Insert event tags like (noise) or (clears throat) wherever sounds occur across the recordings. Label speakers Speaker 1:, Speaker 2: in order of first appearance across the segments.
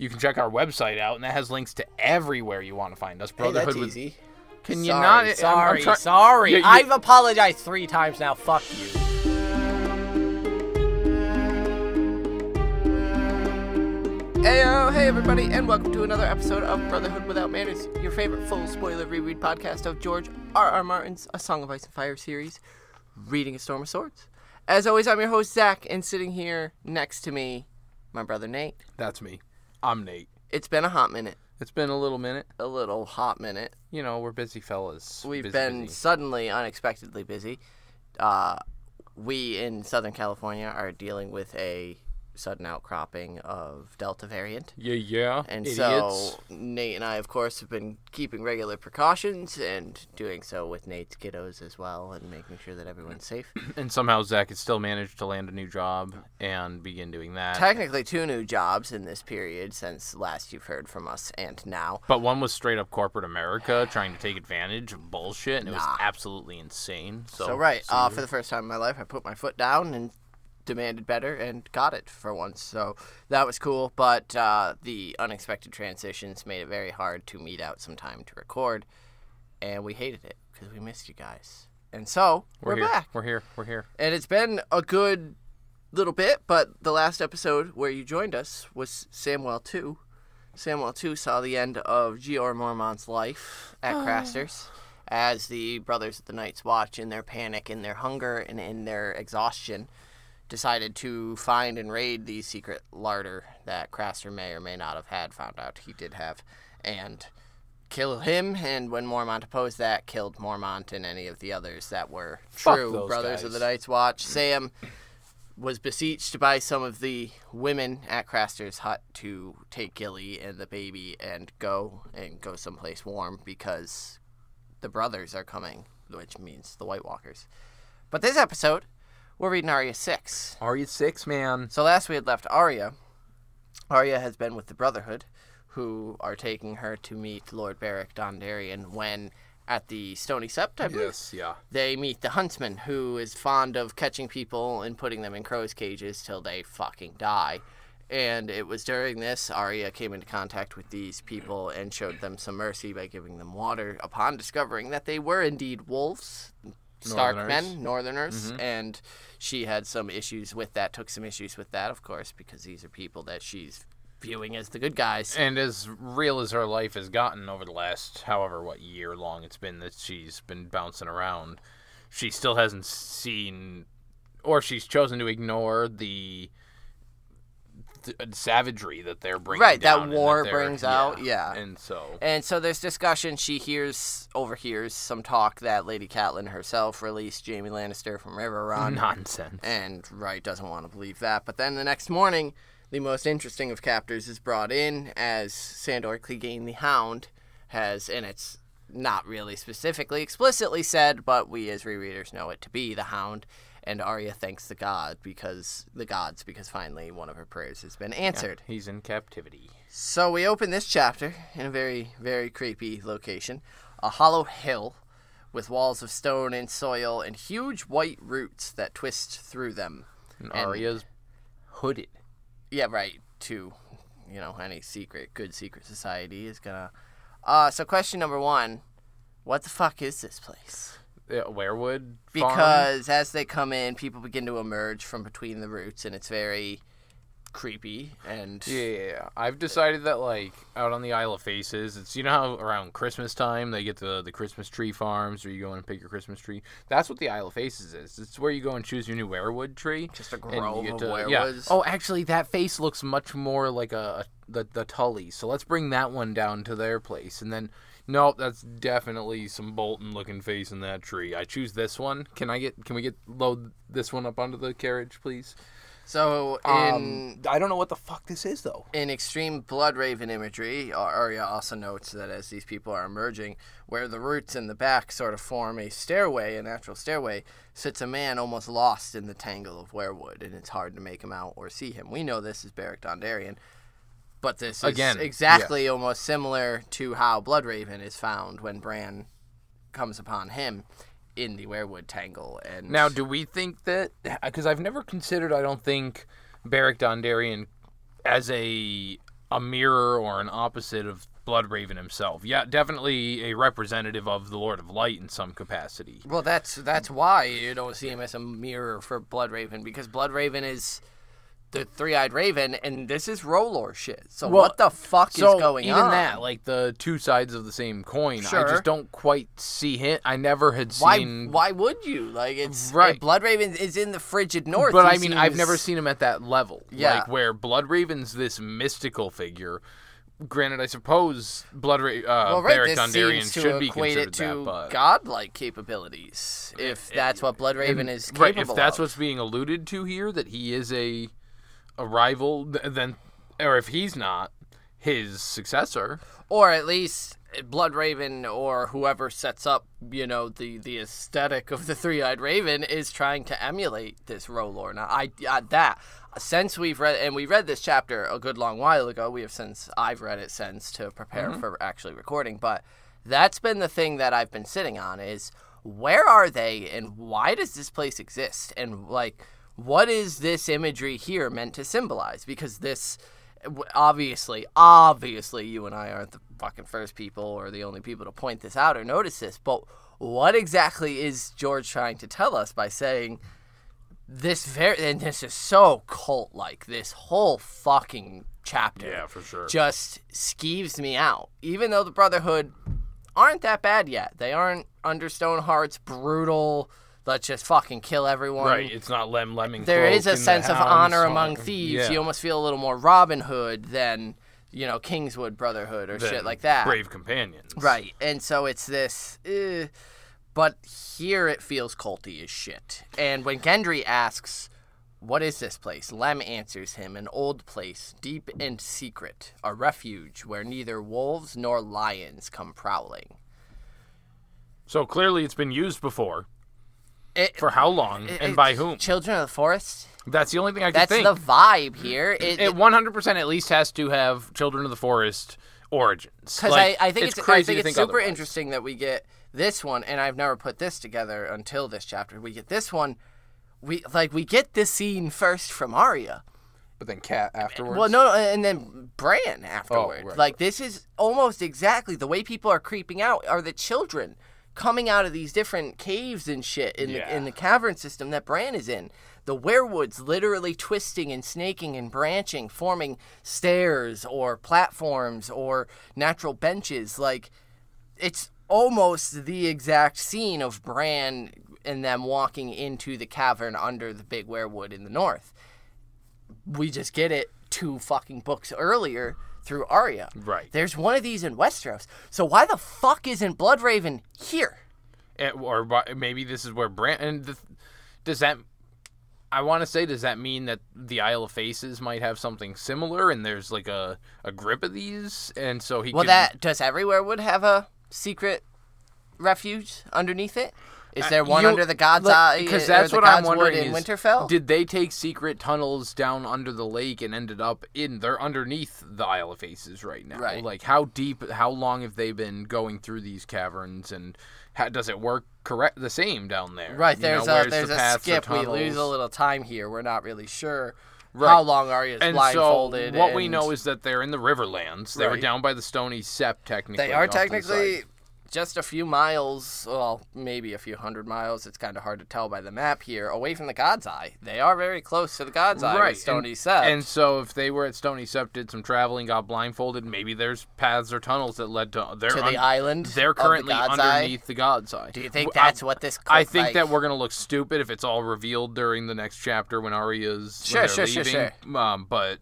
Speaker 1: You can check our website out, and that has links to everywhere you want to find us.
Speaker 2: Hey,
Speaker 1: Brotherhood
Speaker 2: that's
Speaker 1: with
Speaker 2: easy.
Speaker 1: Can you
Speaker 2: sorry,
Speaker 1: not? I'm- I'm
Speaker 2: Sorry,
Speaker 1: try-
Speaker 2: sorry.
Speaker 1: Yeah, you-
Speaker 2: I've apologized three times now. Fuck you. Heyo, hey everybody, and welcome to another episode of Brotherhood Without Manners, your favorite full spoiler reread podcast of George R. R. Martin's A Song of Ice and Fire series, Reading a Storm of Swords. As always, I'm your host Zach, and sitting here next to me, my brother Nate.
Speaker 1: That's me. I'm Nate.
Speaker 2: It's been a hot minute,
Speaker 1: It's been a little minute.
Speaker 2: a little hot minute.
Speaker 1: You know, we're busy fellas.
Speaker 2: We've
Speaker 1: Busy,
Speaker 2: been
Speaker 1: busy.
Speaker 2: suddenly, unexpectedly busy. Uh, we in Southern California are dealing with a sudden outcropping of Delta variant.
Speaker 1: Yeah, yeah.
Speaker 2: And
Speaker 1: Idiots.
Speaker 2: so Nate and I, of course, have been keeping regular precautions and doing so with Nate's kiddos as well, and making sure that everyone's safe. (clears throat)
Speaker 1: and somehow Zach has still managed to land a new job and begin doing that.
Speaker 2: Technically, two new jobs in this period since last you've heard from us, and now.
Speaker 1: But one was straight up corporate America trying to take advantage of bullshit, and it was absolutely insane. So,
Speaker 2: So, right, uh, for the first time in my life, I put my foot down and demanded better and got it for once. So that was cool. But uh, the unexpected transitions made it very hard to meet out some time to record, and we hated it because we missed you guys. And so
Speaker 1: we're,
Speaker 2: we're,
Speaker 1: here.
Speaker 2: back,
Speaker 1: We're here. We're here.
Speaker 2: and it's been a good little bit. But the last episode where you joined us was Samwell two. Samwell two saw the end of Jeor Mormont's life at Craster's as the brothers of the Night's Watch, in their panic, in their hunger, and in their exhaustion, decided to find and raid the secret larder that Craster may or may not have had, found out he did have, and kill him. And when Mormont opposed that, killed Mormont and any of the others that were
Speaker 1: Fuck
Speaker 2: true brothers of the. Night's Watch. Sam was beseeched by some of the women at Craster's hut to take Gilly and the baby and go and go someplace warm because the brothers are coming, which means the White Walkers. But this episode, we're reading Arya 6.
Speaker 1: Are you six, man?
Speaker 2: So last we had left Arya. Arya has been with the Brotherhood, who are taking her to meet Lord Beric Dondarrion when at the Stony Sept, I believe
Speaker 1: Yes. Yeah.
Speaker 2: they meet the huntsman who is fond of catching people and putting them in crow's cages till they fucking die. And it was during this Arya came into contact with these people and showed them some mercy by giving them water upon discovering that they were indeed wolves, Stark
Speaker 1: Northerners.
Speaker 2: men, northerners, mm-hmm. and she had some issues with that, took some issues with that, of course, because these are people that she's viewing as the good guys.
Speaker 1: And as real as her life has gotten over the last however what year long it's been that she's been bouncing around, she still hasn't seen or she's chosen to ignore the, the uh, savagery that they're bringing
Speaker 2: Right, that war
Speaker 1: they're-
Speaker 2: brings out, yeah.
Speaker 1: And so
Speaker 2: And so there's discussion. She hears, overhears some talk that Lady Catelyn herself released Jaime Lannister from Riverrun,
Speaker 1: nonsense.
Speaker 2: and Wright doesn't want to believe that. But then the next morning, the most interesting of captors is brought in as Sandor Clegane the Hound has, and it's not really specifically explicitly said, but we as rereaders know it to be the Hound. And Arya thanks the god because the gods because finally one of her prayers has been answered.
Speaker 1: He's in captivity.
Speaker 2: So we open this chapter in a very, very creepy location a hollow hill with walls of stone and soil and huge white roots that twist through them.
Speaker 1: And,
Speaker 2: And-
Speaker 1: Arya's hooded.
Speaker 2: Yeah, right. To, you know, any secret, good secret society is gonna. Uh, so question number one What the fuck is this place?
Speaker 1: Yeah, Weirwood farm?
Speaker 2: Because as they come in, people begin to emerge from between the roots and it's very creepy and.
Speaker 1: Yeah, yeah, yeah. I've decided that like out on the Isle of Faces, it's you know how around Christmas time they get the the Christmas tree farms, or you go and pick your Christmas tree. That's what the Isle of Faces is. It's where you go and choose your new weirwood tree.
Speaker 2: Just a
Speaker 1: and you
Speaker 2: grove
Speaker 1: get
Speaker 2: of
Speaker 1: to- yeah. Oh, actually, that face looks much more like a, a the the Tully. So let's bring that one down to their place, and then. Nope, that's definitely some Bolton looking face in that tree. I choose this one. Can I get can we get load this one up onto the carriage, please?
Speaker 2: So in
Speaker 1: Um, I don't know what the fuck this is though.
Speaker 2: In extreme Bloodraven imagery, Arya also notes that as these people are emerging, where the roots in the back sort of form a stairway, a natural stairway, sits a man almost lost in the tangle of weirwood, and it's hard to make him out or see him. We know this is Beric Dondarrion, but this is
Speaker 1: Again,
Speaker 2: exactly almost similar to how Bloodraven is found when Bran comes upon him in the weirwood tangle. And
Speaker 1: Now, do we think that? Because I've never considered. I don't think Beric Dondarrion as a a mirror or an opposite of Bloodraven himself. Yeah, definitely a representative of the Lord of Light in some capacity.
Speaker 2: Well, that's that's why you don't see him as a mirror for Bloodraven because Bloodraven is the three-eyed raven, and this is R'hllor shit. So
Speaker 1: Well,
Speaker 2: what the fuck
Speaker 1: so
Speaker 2: is going
Speaker 1: even
Speaker 2: on?
Speaker 1: that, like the two sides of the same coin, I just don't quite see him. I never had
Speaker 2: why?
Speaker 1: seen.
Speaker 2: Why would you? Like it's uh,
Speaker 1: Right.
Speaker 2: Bloodraven is in the frigid north.
Speaker 1: But
Speaker 2: He
Speaker 1: I mean, I've never seen him at that level.
Speaker 2: Yeah.
Speaker 1: Like where Bloodraven's this mystical figure. Granted, I suppose Blood Ra- uh,
Speaker 2: Well, right, this
Speaker 1: Dondarrion
Speaker 2: seems
Speaker 1: should be
Speaker 2: equate
Speaker 1: considered
Speaker 2: it to
Speaker 1: that, but
Speaker 2: godlike capabilities, if eh, that's eh, what Bloodraven eh,
Speaker 1: And-
Speaker 2: is capable
Speaker 1: right. If that's
Speaker 2: of.
Speaker 1: what's being alluded to here, that he is a a rival, then or if he's not his successor,
Speaker 2: or at least Bloodraven or whoever sets up, you know, the the aesthetic of the three-eyed raven is trying to emulate this R'hllor. Now, I, I that since we've read and we read this chapter a good long while ago, we have since I've read it since to prepare mm-hmm. for actually recording, but that's been the thing that I've been sitting on is where are they and why does this place exist? And like what is this imagery here meant to symbolize because this obviously obviously you and I aren't the fucking first people or the only people to point this out or notice this but what exactly is George trying to tell us by saying this very and this is so cult like this whole fucking chapter Yeah,
Speaker 1: for sure.
Speaker 2: just skeeves me out. Even though the Brotherhood aren't that bad yet. They aren't under Stoneheart's brutal, let's just fucking kill everyone.
Speaker 1: right. It's not Lem Lemming.
Speaker 2: There is a sense of honor among thieves.
Speaker 1: Yeah.
Speaker 2: You almost feel a little more Robin Hood than, you know, Kingswood Brotherhood or shit like that.
Speaker 1: Brave companions.
Speaker 2: Right. And so it's this. eh, but here it feels culty as shit. And when Gendry asks, What is this place? Lem answers him An old place, deep and secret, a refuge where neither wolves nor lions come prowling.
Speaker 1: So clearly, it's been used before.
Speaker 2: It,
Speaker 1: For how long and by whom?
Speaker 2: Children of the Forest?
Speaker 1: That's the only thing I can
Speaker 2: That's
Speaker 1: think.
Speaker 2: the vibe here. It,
Speaker 1: it 100% at least has to have Children of the Forest origins.
Speaker 2: Because
Speaker 1: Like,
Speaker 2: I, I think it's, I
Speaker 1: crazy
Speaker 2: think it's
Speaker 1: think
Speaker 2: super
Speaker 1: otherwise.
Speaker 2: interesting that we get this one, and I've never put this together until this chapter. We get this one, we like we get this scene first from Arya.
Speaker 1: But then Cat afterwards.
Speaker 2: Well, no, no, and then Bran oh, afterward.
Speaker 1: Oh, right,
Speaker 2: like this is almost exactly the way people are creeping out are the children coming out of these different caves and shit in the in the cavern system that Bran is in. The weirwoods literally twisting and snaking and branching, forming stairs or platforms or natural benches. Like it's almost the exact scene of Bran and them walking into the cavern under the big weirwood in the north. We just get it two fucking books earlier through Arya.
Speaker 1: Right.
Speaker 2: There's one of these in Westeros. So why the fuck isn't Bloodraven here?
Speaker 1: Eh, or maybe this is where Brand. And the, does that? I want to say, does that mean that the Isle of Faces might have something similar, and there's like a, a grip of these, and so he
Speaker 2: Well,
Speaker 1: could,
Speaker 2: that does every weirwood have a secret refuge underneath it. Is there one
Speaker 1: Uh, You-
Speaker 2: under the God's
Speaker 1: like,
Speaker 2: Eye?
Speaker 1: Because that's what I'm wondering.
Speaker 2: in
Speaker 1: is,
Speaker 2: Winterfell.
Speaker 1: Did they take secret tunnels down under the lake and ended up in? They're underneath the Isle of Faces right now.
Speaker 2: Right.
Speaker 1: Like how deep? How long have they been going through these caverns? And how, does it work correct the same down there?
Speaker 2: Right,
Speaker 1: You
Speaker 2: there's
Speaker 1: know,
Speaker 2: a there's
Speaker 1: the
Speaker 2: a skip. We lose a little time here. We're not really sure
Speaker 1: Right.
Speaker 2: how long Arya's
Speaker 1: And
Speaker 2: blindfolded.
Speaker 1: so what we know is that they're in the Riverlands. They were down by the Stony Sept, technically.
Speaker 2: they are
Speaker 1: the
Speaker 2: technically. Just a few miles, well, maybe a few hundred miles. It's kind of hard to tell by the map here. Away from the God's Eye, they are very close to the God's Eye.
Speaker 1: right.
Speaker 2: Stony
Speaker 1: and,
Speaker 2: Sept.
Speaker 1: and so if they were at Stony Sept, did some traveling, got blindfolded, maybe there's paths or tunnels that led to. They're
Speaker 2: to
Speaker 1: un-
Speaker 2: the island.
Speaker 1: They're
Speaker 2: of the
Speaker 1: currently
Speaker 2: God's Eye.
Speaker 1: underneath the God's Eye.
Speaker 2: Do you think
Speaker 1: W- I-
Speaker 2: that's what this?
Speaker 1: I think
Speaker 2: like-
Speaker 1: that we're gonna look stupid if it's all revealed during the next chapter when Arya's
Speaker 2: Sure, sure,
Speaker 1: they're
Speaker 2: sure,
Speaker 1: leaving. Um, but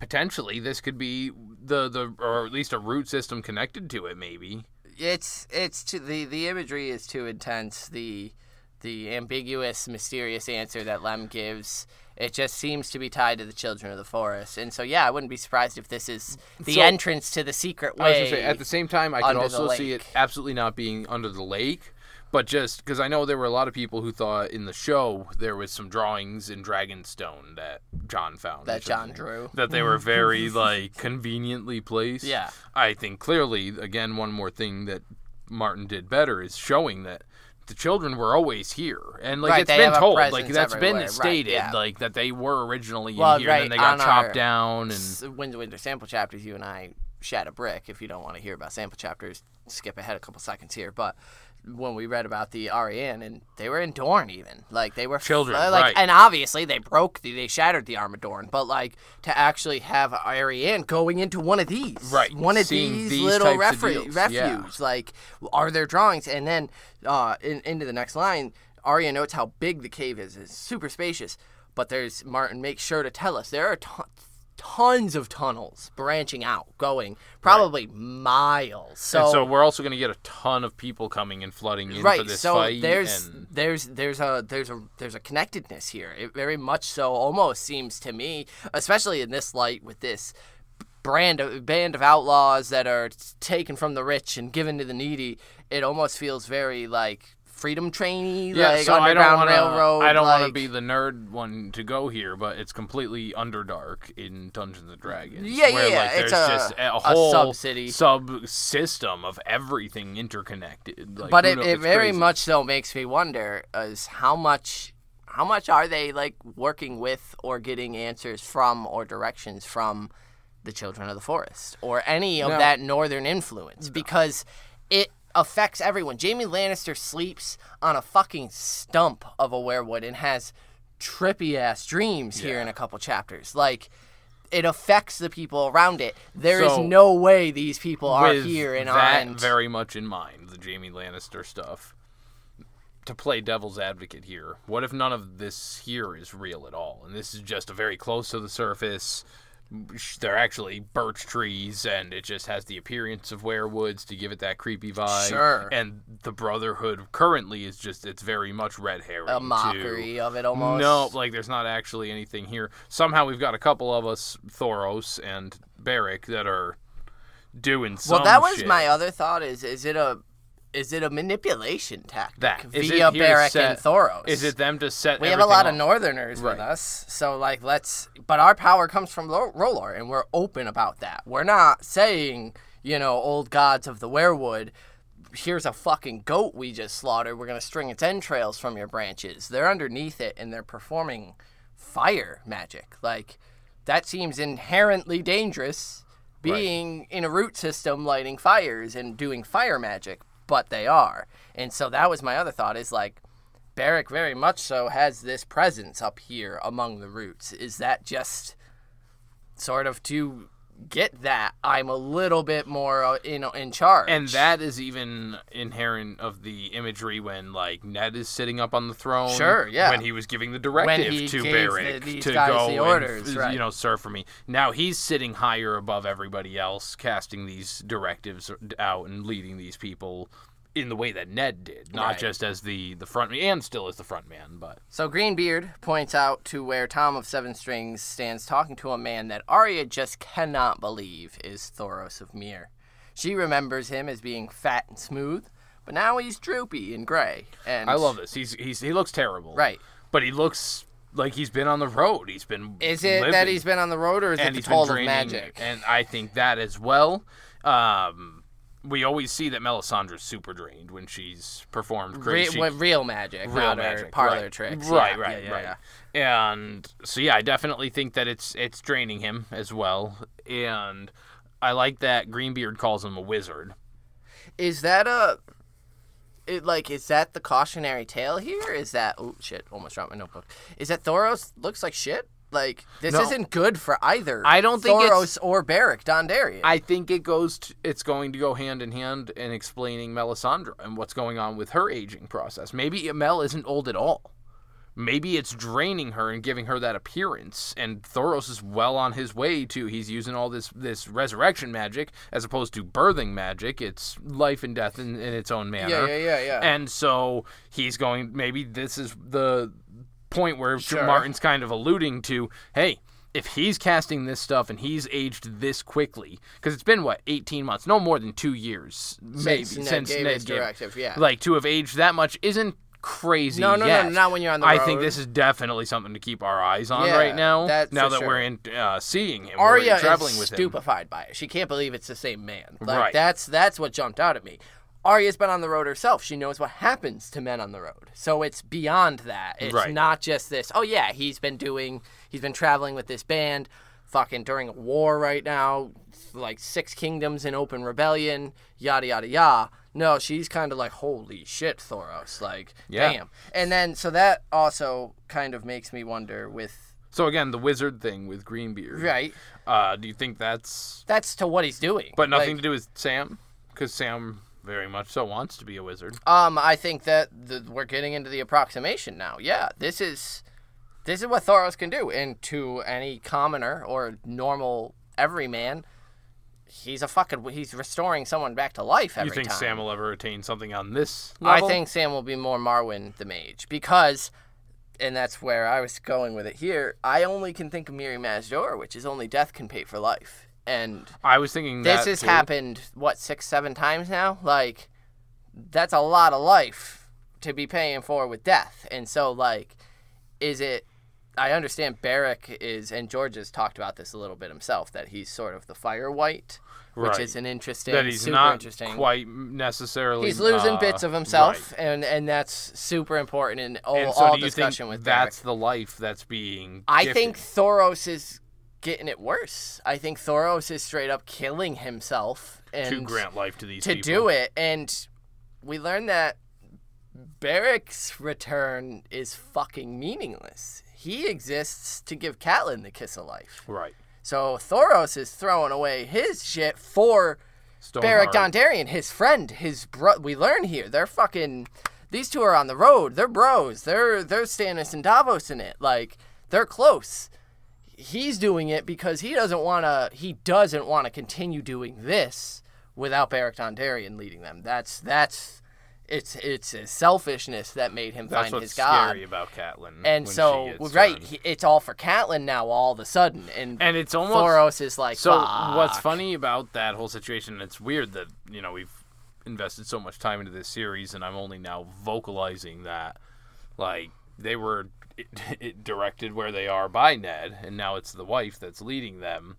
Speaker 1: potentially this could be the the or at least a root system connected to it. Maybe.
Speaker 2: It's it's too, the the imagery is too intense. The the ambiguous, mysterious answer that Lem gives. It just seems to be tied to the children of the forest, and so yeah, I wouldn't be surprised if this is the
Speaker 1: So-
Speaker 2: entrance to the secret
Speaker 1: I was
Speaker 2: way.
Speaker 1: gonna say at the same time I
Speaker 2: can
Speaker 1: also see it absolutely not being under the lake. But just because I know there were a lot of people who thought in the show there was some drawings in Dragonstone that Jon found.
Speaker 2: that
Speaker 1: Jon
Speaker 2: drew.
Speaker 1: That they were (laughs) very like conveniently placed.
Speaker 2: Yeah.
Speaker 1: I think clearly, again, one more thing that Martin did better is showing that the children were always here, and like
Speaker 2: Right,
Speaker 1: it's
Speaker 2: they
Speaker 1: been told, like
Speaker 2: presence
Speaker 1: that's been
Speaker 2: everywhere, right,
Speaker 1: stated,
Speaker 2: yeah.
Speaker 1: like that they were originally in
Speaker 2: Well,
Speaker 1: here,
Speaker 2: right,
Speaker 1: and then they got chopped down, and
Speaker 2: S- Winds Winter sample chapters, you and I shat a brick. If you don't want to hear about sample chapters, skip ahead a couple seconds here. But when we read about the Arianne, and they were in Dorne, even like they were
Speaker 1: Children,
Speaker 2: like,
Speaker 1: right.
Speaker 2: and obviously they broke the, they shattered the Arm of Dorne, but like to actually have Arianne going into one of these,
Speaker 1: Right,
Speaker 2: One of these,
Speaker 1: these
Speaker 2: little refu- refuge,
Speaker 1: yeah.
Speaker 2: like are there drawings, and then uh, in, into the next line, Arya notes how big the cave is. It's super spacious. But there's Martin makes sure to tell us there are ton- tons of tunnels branching out, going probably miles. So,
Speaker 1: and so we're also going to get a ton of people coming and flooding in
Speaker 2: right,
Speaker 1: this
Speaker 2: so
Speaker 1: fight.
Speaker 2: there's
Speaker 1: and
Speaker 2: there's there's a there's a there's a connectedness here. It very much so almost seems to me, especially in this light with this brand of band of outlaws that are taken from the rich and given to the needy. It almost feels very like freedom trainy,
Speaker 1: yeah,
Speaker 2: like
Speaker 1: so I don't
Speaker 2: underground
Speaker 1: want
Speaker 2: railroad.
Speaker 1: to. I don't want to be the nerd one to go here, but it's completely underdark in Dungeons and Dragons.
Speaker 2: Yeah,
Speaker 1: where,
Speaker 2: yeah,
Speaker 1: like,
Speaker 2: it's a-
Speaker 1: just a, whole
Speaker 2: sub-city.
Speaker 1: subsystem of everything interconnected. Like,
Speaker 2: but it, it very
Speaker 1: crazy.
Speaker 2: much so makes me wonder is how much how much are they like working with or getting answers from or directions from the children of the forest or any of
Speaker 1: No.
Speaker 2: that northern influence because it affects everyone. Jaime Lannister sleeps on a fucking stump of a weirwood and has trippy ass dreams here in a couple chapters. Like it affects the people around it. There is
Speaker 1: So,
Speaker 2: no way these people are here and
Speaker 1: that
Speaker 2: aren't.
Speaker 1: very much in mind, the Jaime Lannister stuff. To play devil's advocate here, what if none of this here is real at all, and this is just a very close to the surface? They're actually birch trees, and it just has the appearance of weirwoods to give it that creepy vibe.
Speaker 2: Sure.
Speaker 1: And the Brotherhood currently is just—it's very much red herring.
Speaker 2: a
Speaker 1: too.
Speaker 2: mockery of it almost.
Speaker 1: No, like there's not actually anything here. Somehow we've got a couple of us, Thoros and Beric, that are doing
Speaker 2: Well, that was
Speaker 1: shit.
Speaker 2: my other thought. Is is it a is it a manipulation tactic
Speaker 1: That
Speaker 2: via
Speaker 1: it here to
Speaker 2: Beric
Speaker 1: set-
Speaker 2: and Thoros?
Speaker 1: Is it them to set?
Speaker 2: We have a lot of
Speaker 1: up?
Speaker 2: Northerners with us, so like let's. But our power comes from Lo- R'hllor, and we're open about that. We're not saying you know old gods of the weirwood. Here's a fucking goat we just slaughtered. We're gonna string its entrails from your branches. They're underneath it, and they're performing fire magic. Like that seems inherently dangerous. Being in a root system, lighting fires and doing fire magic, but they are. And so that was my other thought: is like Beric very much so has this presence up here among the roots. Is that just sort of to get that I'm a little bit more uh, in in charge?
Speaker 1: And that is even inherent of the imagery when like Ned is sitting up on the throne.
Speaker 2: Sure, yeah.
Speaker 1: When he was giving the directive to Beric
Speaker 2: the-
Speaker 1: to go
Speaker 2: the orders,
Speaker 1: f-
Speaker 2: right.
Speaker 1: you know serve for me. Now he's sitting higher above everybody else, casting these directives out and leading these people in the way that Ned did, not
Speaker 2: Right.
Speaker 1: just as the the front man, and still as the front man, but
Speaker 2: So Greenbeard points out to where Tom of Seven Strings stands talking to a man that Arya just cannot believe is Thoros of Myr. She remembers him as being fat and smooth, but now he's droopy and gray. And
Speaker 1: I love this. He's he's he looks terrible,
Speaker 2: Right.
Speaker 1: But he looks like he's been on the road. He's been
Speaker 2: Is it that he's been on the road, or is
Speaker 1: and
Speaker 2: it the toll of magic?
Speaker 1: and I think that as well. Um, we always see that Melisandre's super drained when she's performed
Speaker 2: Re-
Speaker 1: crazy.
Speaker 2: what- real magic,
Speaker 1: real
Speaker 2: not
Speaker 1: magic,
Speaker 2: her parlor
Speaker 1: right.
Speaker 2: tricks.
Speaker 1: Right,
Speaker 2: Yeah,
Speaker 1: right,
Speaker 2: yeah,
Speaker 1: right.
Speaker 2: yeah.
Speaker 1: And so yeah, I definitely think that it's it's draining him as well. And I like that Greenbeard calls him a wizard.
Speaker 2: Is that a it, like is that the cautionary tale here? Is that oh shit? Almost dropped my notebook. Is that Thoros looks like shit? Like this
Speaker 1: No.
Speaker 2: isn't good for either.
Speaker 1: I don't think
Speaker 2: Thoros
Speaker 1: it's-
Speaker 2: or Beric Dondarrion.
Speaker 1: I think it goes. To, it's going to go hand in hand in explaining Melisandre and what's going on with her aging process. Maybe Mel isn't old at all. Maybe it's draining her and giving her that appearance. And Thoros is well on his way to. He's using all this this resurrection magic as opposed to birthing magic. It's life and death in, in its own manner.
Speaker 2: yeah, yeah, yeah, yeah.
Speaker 1: And so he's going. Maybe this is the point where
Speaker 2: Sure.
Speaker 1: Martin's kind of alluding to. Hey, if he's casting this stuff and he's aged this quickly, because it's been what eighteen months, no more than two years, maybe
Speaker 2: Since
Speaker 1: since,
Speaker 2: Ned gave
Speaker 1: Ned
Speaker 2: directive, yeah.
Speaker 1: Like to have aged that much isn't crazy.
Speaker 2: No, no, no, not when you're on the
Speaker 1: I think this is definitely something to keep our eyes on
Speaker 2: Yeah,
Speaker 1: right now.
Speaker 2: that-
Speaker 1: now that
Speaker 2: sure.
Speaker 1: we're in uh, seeing him,
Speaker 2: Arya
Speaker 1: traveling
Speaker 2: is
Speaker 1: with him.
Speaker 2: stupefied by it. She can't believe it's the same man. Like
Speaker 1: Right.
Speaker 2: that's that's what jumped out at me. Arya's been on the road herself. She knows what happens to men on the road. So it's beyond that. It's
Speaker 1: Right.
Speaker 2: not just this. Oh yeah, he's been doing. He's been traveling with this band, fucking during a war right now, like six kingdoms in open rebellion, yada yada yada. No, she's kind of like, holy shit, Thoros, like,
Speaker 1: Yeah.
Speaker 2: damn. And then so that also kind of makes me wonder with
Speaker 1: So again, the wizard thing with Greenbeard.
Speaker 2: right.
Speaker 1: Uh, do you think that's
Speaker 2: That's to what he's doing,
Speaker 1: but nothing
Speaker 2: Like,
Speaker 1: to do with Sam? Because Sam very much so wants to be a wizard.
Speaker 2: Um, I think that the, we're getting into the approximation now. Yeah, this is this is what Thoros can do, and to any commoner or normal everyman, he's a fucking he's restoring someone back to life every
Speaker 1: you think
Speaker 2: time.
Speaker 1: Sam will ever attain something on this
Speaker 2: I think Sam will be more Marwyn the mage because, and that's where I was going with it here. I only can think of Mirri Maz Duur, which is only death can pay for life, and
Speaker 1: I was thinking
Speaker 2: this has
Speaker 1: too.
Speaker 2: happened what six seven times now like that's a lot of life to be paying for with death and so like is it i understand Beric is and george has talked about this a little bit himself that he's sort of the fire wight which
Speaker 1: Right.
Speaker 2: is an interesting
Speaker 1: that he's not
Speaker 2: interesting
Speaker 1: quite necessarily.
Speaker 2: he's losing
Speaker 1: uh,
Speaker 2: bits of himself
Speaker 1: right.
Speaker 2: and and that's super important in all,
Speaker 1: And so,
Speaker 2: all
Speaker 1: do you
Speaker 2: discussion
Speaker 1: think
Speaker 2: with
Speaker 1: that's
Speaker 2: Beric.
Speaker 1: the life that's being?
Speaker 2: I think Thoros is getting it worse. I think Thoros is straight up killing himself and
Speaker 1: to grant life to these
Speaker 2: to
Speaker 1: people.
Speaker 2: do it. And we learned that Beric's return is fucking meaningless. He exists to give Catelyn the kiss of life.
Speaker 1: Right.
Speaker 2: So Thoros is throwing away his shit for Beric
Speaker 1: Stoneheart.
Speaker 2: Dondarrion, his friend, his bro. We learn here they're fucking. These two are on the road. They're bros. They're they're Stannis and Davos in it. Like they're close. He's doing it because he doesn't want to. He doesn't want to continue doing this without Beric Dondarrion leading them. That's that's. It's it's his selfishness that made him
Speaker 1: That's
Speaker 2: find his god.
Speaker 1: scary about Catelyn.
Speaker 2: And so right, he, it's all for Catelyn now. All of a sudden, and,
Speaker 1: and it's almost
Speaker 2: Thoros is like,
Speaker 1: So what's funny about that whole situation? It's weird that you know we've invested so much time into this series, and I'm only now vocalizing that. Like they were it, (laughs) it directed where they are by Ned, and now it's the wife that's leading them,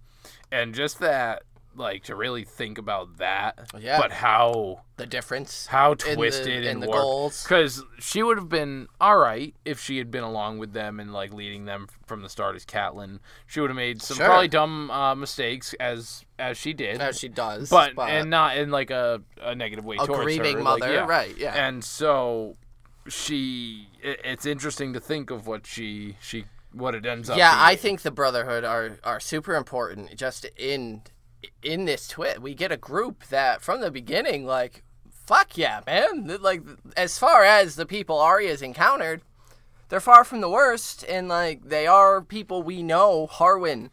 Speaker 1: and just that, like to really think about that.
Speaker 2: Yeah.
Speaker 1: But how
Speaker 2: the difference?
Speaker 1: how twisted
Speaker 2: in
Speaker 1: and
Speaker 2: the
Speaker 1: warped.
Speaker 2: goals.
Speaker 1: Because she would have been all right if she had been along with them and like leading them from the start as Catelyn. She would have made some
Speaker 2: Sure.
Speaker 1: probably dumb uh, mistakes as as she did,
Speaker 2: As she does,
Speaker 1: but, and not in like a, a negative way
Speaker 2: a
Speaker 1: towards
Speaker 2: grieving
Speaker 1: her. like,
Speaker 2: mother,
Speaker 1: yeah.
Speaker 2: right? Yeah.
Speaker 1: And so she, it, it's interesting to think of what she she what it ends up.
Speaker 2: yeah, I think the Brotherhood are are super important. Just in in this twit, we get a group that from the beginning, like, fuck yeah, man. Like, as far as the people Arya's encountered, they're far from the worst, and like they are people we know. Harwin,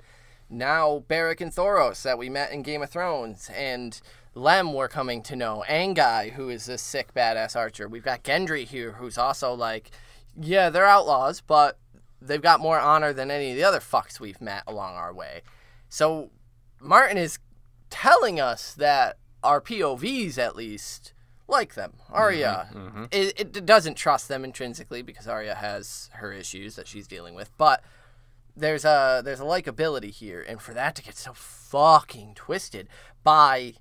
Speaker 2: now Beric and Thoros that we met in Game of Thrones, and Lem we're coming to know. Anguy, who is this sick badass archer. We've got Gendry here, who's also like, yeah, they're outlaws, but they've got more honor than any of the other fucks we've met along our way. So Martin is telling us that our POVs, at least, like them. Arya, mm-hmm, mm-hmm. It, it doesn't trust them intrinsically because Arya has her issues that she's dealing with, but there's a there's a likability here, and for that to get so fucking twisted by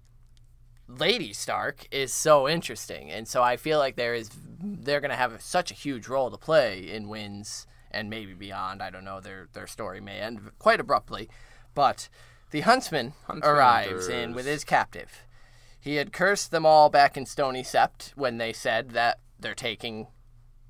Speaker 2: Lady Stark is so interesting, and so I feel like there is they're gonna have such a huge role to play in wins and maybe beyond. I don't know. Their their story may end quite abruptly, but the huntsman,
Speaker 1: Huntsman
Speaker 2: arrives in with his captive. He had cursed them all back in Stony Sept when they said that they're taking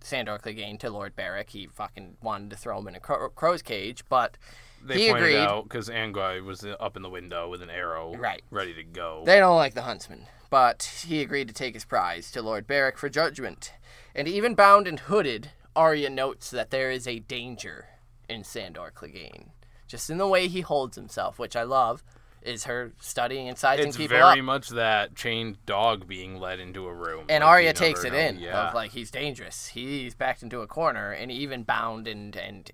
Speaker 2: Sandor Clegane to Lord Beric. He fucking wanted to throw him in a crow, crow's cage, but
Speaker 1: they
Speaker 2: he
Speaker 1: pointed
Speaker 2: agreed.
Speaker 1: out because Anguy was uh, up in the window with an arrow,
Speaker 2: Right.
Speaker 1: ready to go.
Speaker 2: They don't like the huntsman, but he agreed to take his prize to Lord Beric for judgment. And even bound and hooded, Arya notes that there is a danger in Sandor Clegane. Just in the way he holds himself, which I love, is her studying and sizing
Speaker 1: it's
Speaker 2: people
Speaker 1: very much that chained dog being led into a room.
Speaker 2: And
Speaker 1: like,
Speaker 2: Arya takes it
Speaker 1: know.
Speaker 2: in
Speaker 1: Yeah.
Speaker 2: of like he's dangerous. He's backed into a corner and even bound and and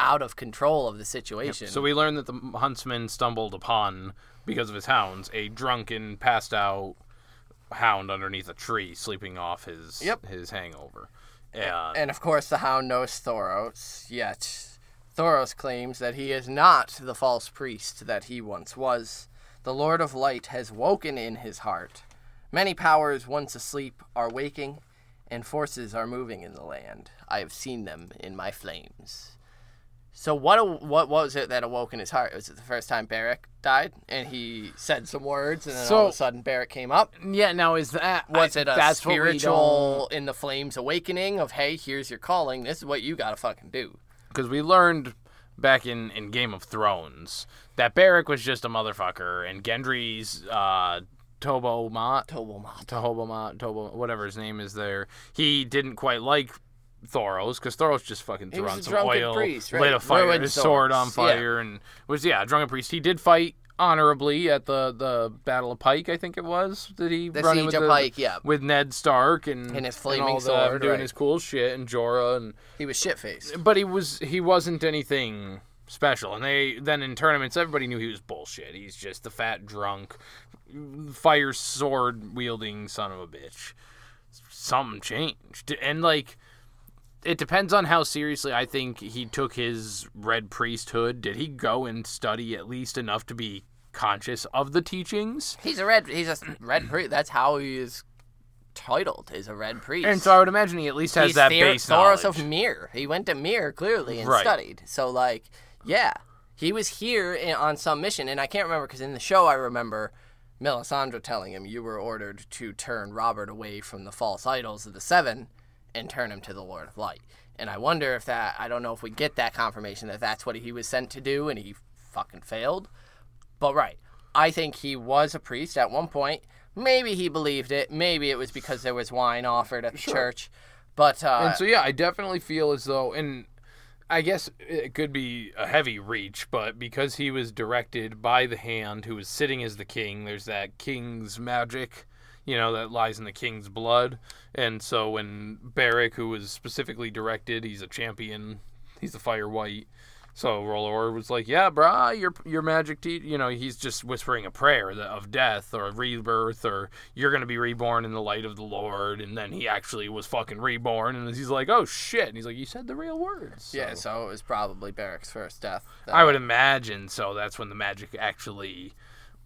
Speaker 2: out of control of the situation.
Speaker 1: So we learn that the huntsman stumbled upon, because of his hounds, a drunken, passed out hound underneath a tree, sleeping off his
Speaker 2: Yep.
Speaker 1: his hangover. And,
Speaker 2: And of course, the Hound knows Thoros, yet Thoros claims that he is not the false priest that he once was. The Lord of Light has woken in his heart. Many powers once asleep are waking, and forces are moving in the land. I have seen them in my flames. So what what was it that awoke in his heart? Was it the first time Beric died, and he said some words, and then all of a sudden Beric came up?
Speaker 1: Yeah, now is that
Speaker 2: Was
Speaker 1: I-
Speaker 2: it a spiritual in the flames awakening of hey, here's your calling. This is what you gotta fucking do.
Speaker 1: because we learned back in, in Game of Thrones that Beric was just a motherfucker, and Gendry's uh, Tobho
Speaker 2: Mott,
Speaker 1: Tobomat. Tobho Mott, Tobo, whatever his name is there, he didn't quite like Thoros because Thoros just fucking threw on some oil,
Speaker 2: priest, right?
Speaker 1: lit a fire,
Speaker 2: Ruined
Speaker 1: his sword on
Speaker 2: swords, yeah.
Speaker 1: fire, and was yeah, a drunken priest. He did fight honorably at the the Battle of Pyke, I think it was. Did he
Speaker 2: The
Speaker 1: run with
Speaker 2: of
Speaker 1: the-
Speaker 2: Pyke, yeah.
Speaker 1: with Ned Stark and
Speaker 2: And his
Speaker 1: all
Speaker 2: flaming
Speaker 1: that,
Speaker 2: sword,
Speaker 1: doing
Speaker 2: right.
Speaker 1: his cool shit, and Jorah and
Speaker 2: He was shit faced.
Speaker 1: but he was he wasn't anything special and they then in tournaments everybody knew he was bullshit he's just the fat drunk fire sword wielding son of a bitch something changed and like it depends on how seriously i think he took his red priesthood did he go and study at least enough to be conscious of the teachings
Speaker 2: He's a red. He's a red priest. That's how he is titled. Is a red priest.
Speaker 1: and so i would imagine he at least has
Speaker 2: He's
Speaker 1: that
Speaker 2: Thor-
Speaker 1: base
Speaker 2: Thoros
Speaker 1: knowledge.
Speaker 2: of Myr. He went to Myr clearly and
Speaker 1: Right.
Speaker 2: studied. So like, yeah, he was here in, on some mission, and I can't remember because in the show I remember Melisandre telling him you were ordered to turn Robert away from the false idols of the Seven and turn him to the Lord of Light. And I wonder if that I don't know if we get that confirmation that that's what he was sent to do, and he fucking failed. But right, I think he was a priest at one point. Maybe he believed it. Maybe it was because there was wine offered at the church. But uh,
Speaker 1: And so yeah, I definitely feel as though, and I guess it could be a heavy reach, but because he was directed by the hand who was sitting as the king, there's that king's magic, you know, that lies in the king's blood. And so when Beric, who was specifically directed, he's a champion, he's the fire wight. So R'hllor was like, "Yeah, brah, your your magic, te-, you know, he's just whispering a prayer that- of death or rebirth or you're gonna be reborn in the light of the Lord." And then he actually was fucking reborn, and he's like, "Oh shit!" And he's like, "You said the real words."
Speaker 2: yeah,
Speaker 1: So-
Speaker 2: so it was probably Beric's first death.
Speaker 1: I would imagine so. That's when the magic actually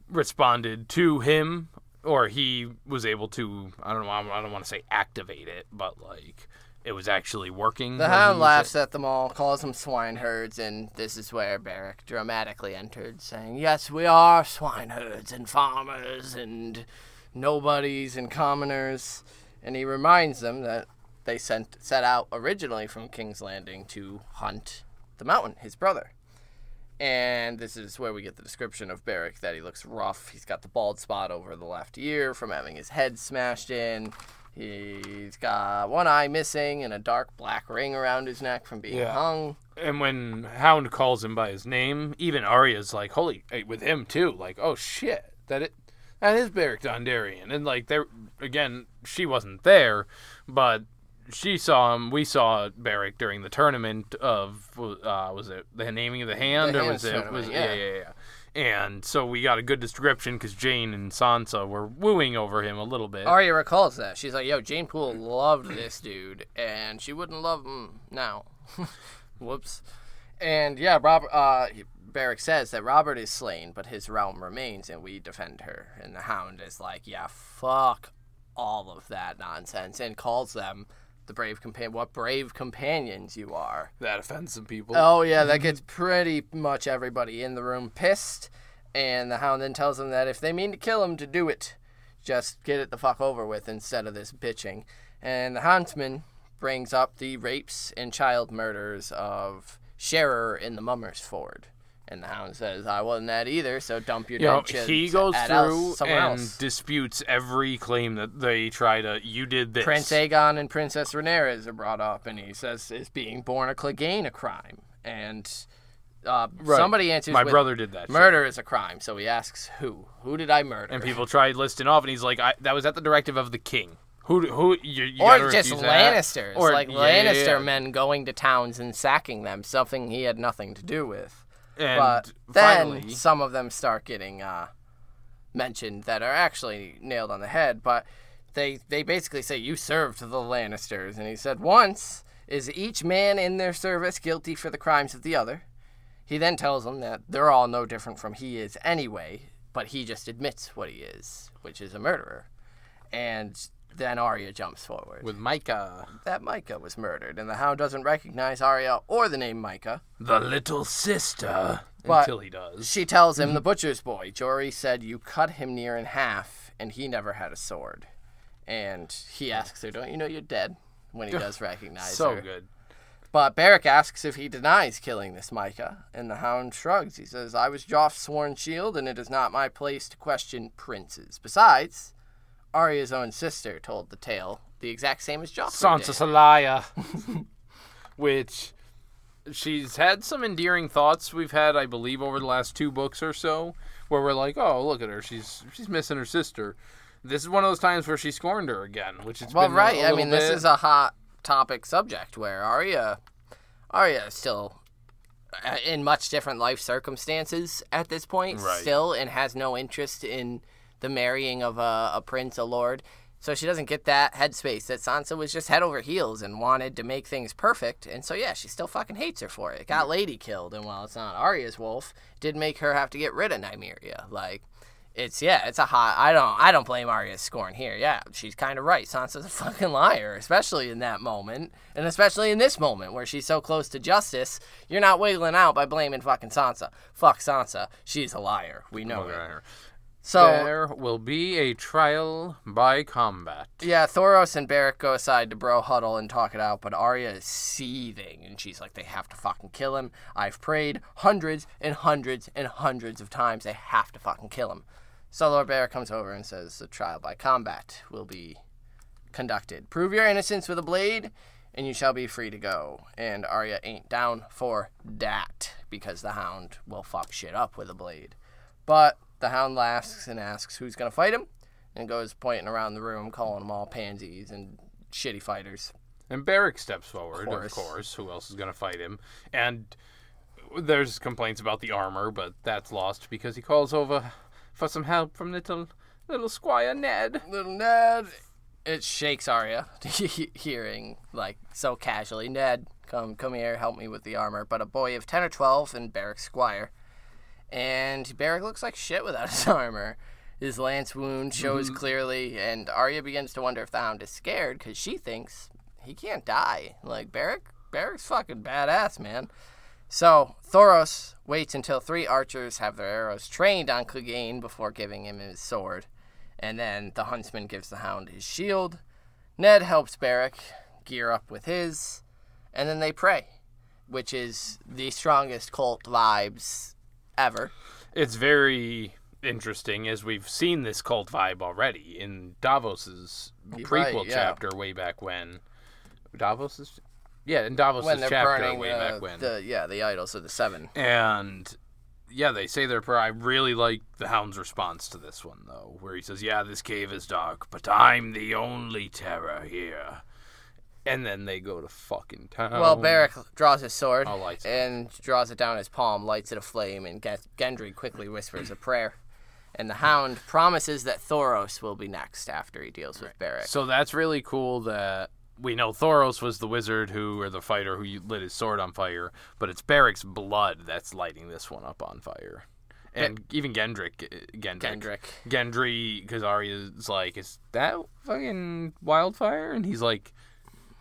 Speaker 1: responded to him, or he was able to. I don't know. I don't want to say activate it, but like it was actually working.
Speaker 2: The hound laughs at them all, calls them swineherds, and this is where Beric dramatically entered, saying, Yes, we are swineherds and farmers and nobodies and commoners. And he reminds them that they sent set out originally from King's Landing to hunt the mountain, his brother. And this is where we get the description of Beric that he looks rough. He's got the bald spot over the left ear from having his head smashed in. He's got one eye missing and a dark black ring around his neck from being
Speaker 1: Yeah.
Speaker 2: hung.
Speaker 1: And when Hound calls him by his name, even Arya's like, "Holy!" with him too. Like, "Oh shit, that it, that is Beric Dondarrion." And like, there again, she wasn't there, but she saw him. We saw Beric during the tournament of uh, was it the naming of the hand
Speaker 2: The
Speaker 1: or was it was yeah
Speaker 2: yeah.
Speaker 1: yeah yeah. And so we got a good description because Jeyne and Sansa were wooing over him a little bit.
Speaker 2: Arya recalls that. She's like, yo, Jeyne Poole loved this dude, and she wouldn't love him now. (laughs) Whoops. And yeah, Robert, uh, Beric says that Robert is slain, but his realm remains, and we defend her. And the Hound is like, yeah, fuck all of that nonsense, and calls them the brave companion. What brave companions you are.
Speaker 1: that offends some people.
Speaker 2: Oh yeah, that (laughs) gets pretty much everybody in the room pissed, and the Hound then tells them that if they mean to kill him, to do it, just get it the fuck over with instead of this bitching. And the Huntsman brings up the rapes and child murders of Sherrer in the Mummers Ford. And the Hound says, "I wasn't that either, so dump your
Speaker 1: You know, he goes through
Speaker 2: else,
Speaker 1: and
Speaker 2: else."
Speaker 1: disputes every claim that they try to. You did this.
Speaker 2: Prince Aegon and Princess Rhaenyra are brought up, and he says, "Is being born a Clegane a crime?" And uh,
Speaker 1: Right.
Speaker 2: somebody answers,
Speaker 1: My
Speaker 2: with,
Speaker 1: brother did that. shit.
Speaker 2: Murder is a crime. So he asks, "Who? Who did I murder?"
Speaker 1: And people tried listing off, and he's like, I, "That was at the directive of the king." Who? Who? You, you
Speaker 2: or just. Lannisters,
Speaker 1: Or
Speaker 2: like
Speaker 1: yeah, yeah,
Speaker 2: Lannister
Speaker 1: yeah.
Speaker 2: men going to towns and sacking them, something he had nothing to do with.
Speaker 1: And
Speaker 2: but then
Speaker 1: finally,
Speaker 2: some of them start getting uh, mentioned that are actually nailed on the head. But they they basically say you served the Lannisters, and he said once is each man in their service guilty for the crimes of the other. He then tells them that they're all no different from he is anyway, but he just admits what he is, which is a murderer. And then Arya jumps forward.
Speaker 1: With Mycah.
Speaker 2: that Mycah was murdered, and the Hound doesn't recognize Arya or the name Mycah.
Speaker 1: The little sister.
Speaker 2: But-
Speaker 1: Until he does.
Speaker 2: She tells him, the butcher's boy, Jory said you cut him near in half, and he never had a sword. And he asks her, Don't you know you're dead? When he does recognize
Speaker 1: So
Speaker 2: her.
Speaker 1: So good.
Speaker 2: But Beric asks if he denies killing this Mycah, and the Hound shrugs. He says, I was Joff's sworn shield, and it is not my place to question princes. Besides, Arya's own sister told the tale, the exact same as Joffrey
Speaker 1: Sansa's a liar. (laughs) Which she's had some endearing thoughts we've had, I believe, over the last two books or so, where we're like, oh, look at her, she's she's missing her sister. This is one of those times where she scorned her again, which it's
Speaker 2: Well,
Speaker 1: been
Speaker 2: Well,
Speaker 1: right.
Speaker 2: I mean, this is a hot topic subject where Arya, Arya is still uh, in much different life circumstances at this point,
Speaker 1: Right.
Speaker 2: still, and has no interest in the marrying of a, a prince, a lord. So she doesn't get that headspace that Sansa was just head over heels and wanted to make things perfect. And so yeah, she still fucking hates her for it. Got Lady killed, and while it's not Arya's wolf, did make her have to get rid of Nymeria. Like, it's yeah, it's a hot. I don't I don't blame Arya's scorn here. Yeah, she's kind of right. Sansa's a (laughs) fucking liar, especially in that moment, and especially in this moment where she's so close to justice. You're not wiggling out by blaming fucking Sansa. Fuck Sansa. She's a liar. We know it. So
Speaker 1: there will be a trial by combat.
Speaker 2: yeah, Thoros and Beric go aside to bro huddle and talk it out, but Arya is seething, and she's like, "They have to fucking kill him. I've prayed hundreds and hundreds and hundreds of times. They have to fucking kill him." So Lord Beric comes over and says, "The trial by combat will be conducted. Prove your innocence with a blade, and you shall be free to go." And Arya ain't down for that because the Hound will fuck shit up with a blade. But the Hound laughs and asks who's gonna fight him, and goes pointing around the room, calling them all pansies and shitty fighters.
Speaker 1: And Beric steps forward, of
Speaker 2: course.
Speaker 1: course. Who else is going to fight him? And there's complaints about the armor, but that's lost because he calls over for some help from little little Squire Ned.
Speaker 2: Little Ned. It shakes Arya, (laughs) hearing like so casually, Ned, come come here, help me with the armor. But a boy of ten or twelve and Beric Squire, and Beric looks like shit without his (laughs) armor. His lance wound shows mm-hmm. clearly, and Arya begins to wonder if the Hound is scared because she thinks he can't die. Like Beric, Beric's fucking badass, man. So Thoros waits until three archers have their arrows trained on Clegane before giving him his sword, and then the huntsman gives the hound his shield. Ned helps Beric gear up with his, and then they pray, which is the strongest cult vibes ever.
Speaker 1: It's very interesting as we've seen this cult vibe already in Davos's
Speaker 2: You're
Speaker 1: prequel
Speaker 2: right, yeah.
Speaker 1: chapter way back when. Davos's yeah, in Davos's
Speaker 2: When they're
Speaker 1: chapter
Speaker 2: burning
Speaker 1: way
Speaker 2: uh,
Speaker 1: back when.
Speaker 2: the yeah the idols of the seven.
Speaker 1: And yeah, they say their prayer. I really like the Hound's response to this one, though, where he says, Yeah, this cave is dark, but I'm the only terror here. And then they go to fucking town.
Speaker 2: Well, Beric draws his sword
Speaker 1: it.
Speaker 2: and draws it down his palm, lights it aflame, and Gendry quickly whispers a prayer. And the Hound promises that Thoros will be next after he deals with Beric.
Speaker 1: So that's really cool that we know Thoros was the wizard who, or the fighter who lit his sword on fire, but it's Beric's blood that's lighting this one up on fire. And even Gendrick, uh, Gendrick,
Speaker 2: Gendrick.
Speaker 1: Gendry, because Arya's like, is that fucking wildfire? And he's like,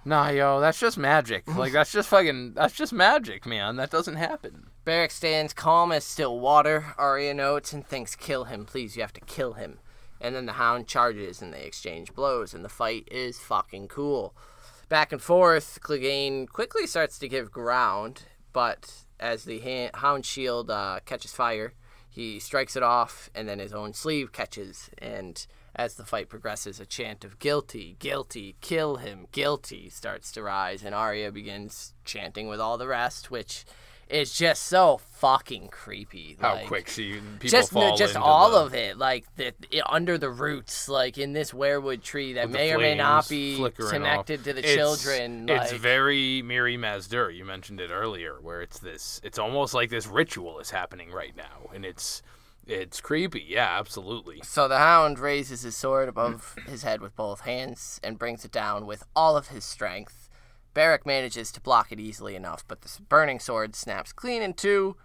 Speaker 1: nah, yo, that's just magic. (laughs) like, that's just fucking, that's just magic, man. That doesn't happen.
Speaker 2: Beric stands calm as still water, Arya notes, and thinks, kill him, please, you have to kill him. And then the Hound charges and they exchange blows, and the fight is fucking cool. Back and forth, Clegane quickly starts to give ground, but as the ha- Hound shield uh, catches fire, he strikes it off, and then his own sleeve catches. And as the fight progresses, a chant of guilty, guilty, kill him, guilty starts to rise, and Arya begins chanting with all the rest, which is just so fucking creepy.
Speaker 1: How
Speaker 2: like-
Speaker 1: quick she people
Speaker 2: just
Speaker 1: fall
Speaker 2: just all
Speaker 1: the-
Speaker 2: of it like the, i- under the roots like in this weirwood tree that may or may not be connected
Speaker 1: off.
Speaker 2: to the
Speaker 1: It's-
Speaker 2: children
Speaker 1: It's
Speaker 2: like,
Speaker 1: very Mirri Maz Duur. You mentioned it earlier, where it's this. It's almost like this ritual is happening right now, and it's it's creepy. Yeah, absolutely.
Speaker 2: so the hound raises his sword above (laughs) his head with both hands and brings it down with all of his strength Beric manages to block it easily enough, but the burning sword snaps clean in two,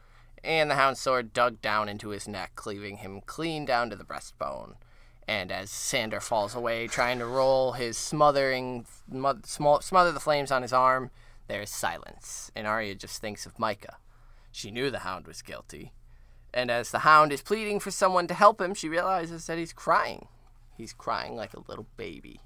Speaker 2: and the hound's sword dug down into his neck, cleaving him clean down to the breastbone. And as Sandor falls away, trying to roll his smothering, smother the flames on his arm, there's silence. And Arya just thinks of Mycah. She knew the hound was guilty. And as the hound is pleading for someone to help him, she realizes that he's crying. He's crying like a little baby.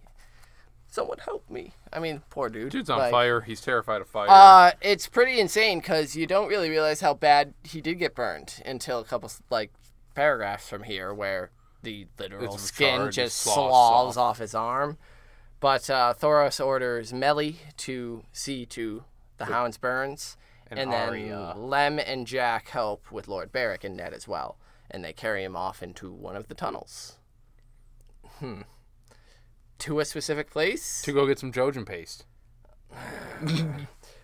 Speaker 2: Someone help me. I mean, poor dude.
Speaker 1: Dude's on
Speaker 2: Like,
Speaker 1: fire. He's terrified of fire.
Speaker 2: Uh, it's pretty insane because you don't really realize how bad he did get burned until a couple like paragraphs from here, where the literal
Speaker 1: It's
Speaker 2: skin just sloughs
Speaker 1: off.
Speaker 2: off his arm. But uh, Thoros orders Meli to see to the hound's burns,
Speaker 1: And
Speaker 2: and, then
Speaker 1: Arya.
Speaker 2: Lem and Jack help with Lord Beric and Ned as well, and they carry him off into one of the tunnels. Hmm. To a specific place.
Speaker 1: to go get some Jojen paste. (sighs)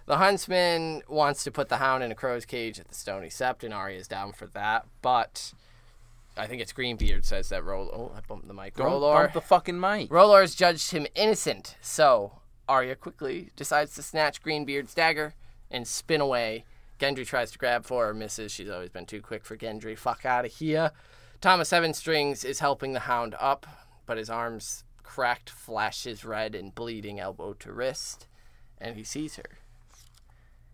Speaker 2: The huntsman wants to put the hound in a crow's cage at the Stony Sept, and Arya's down for that. But I think it's Greenbeard says that Roll. Oh, I bumped the mic.
Speaker 1: Don't bump the fucking mic.
Speaker 2: R'hllor's judged him innocent, so Arya quickly decides to snatch Greenbeard's dagger and spin away. Gendry tries to grab for her, misses. She's always been too quick for Gendry. Fuck out of here. Thomas Seven Strings is helping the hound up, but his arms cracked, flashes red and bleeding elbow to wrist, and he sees her.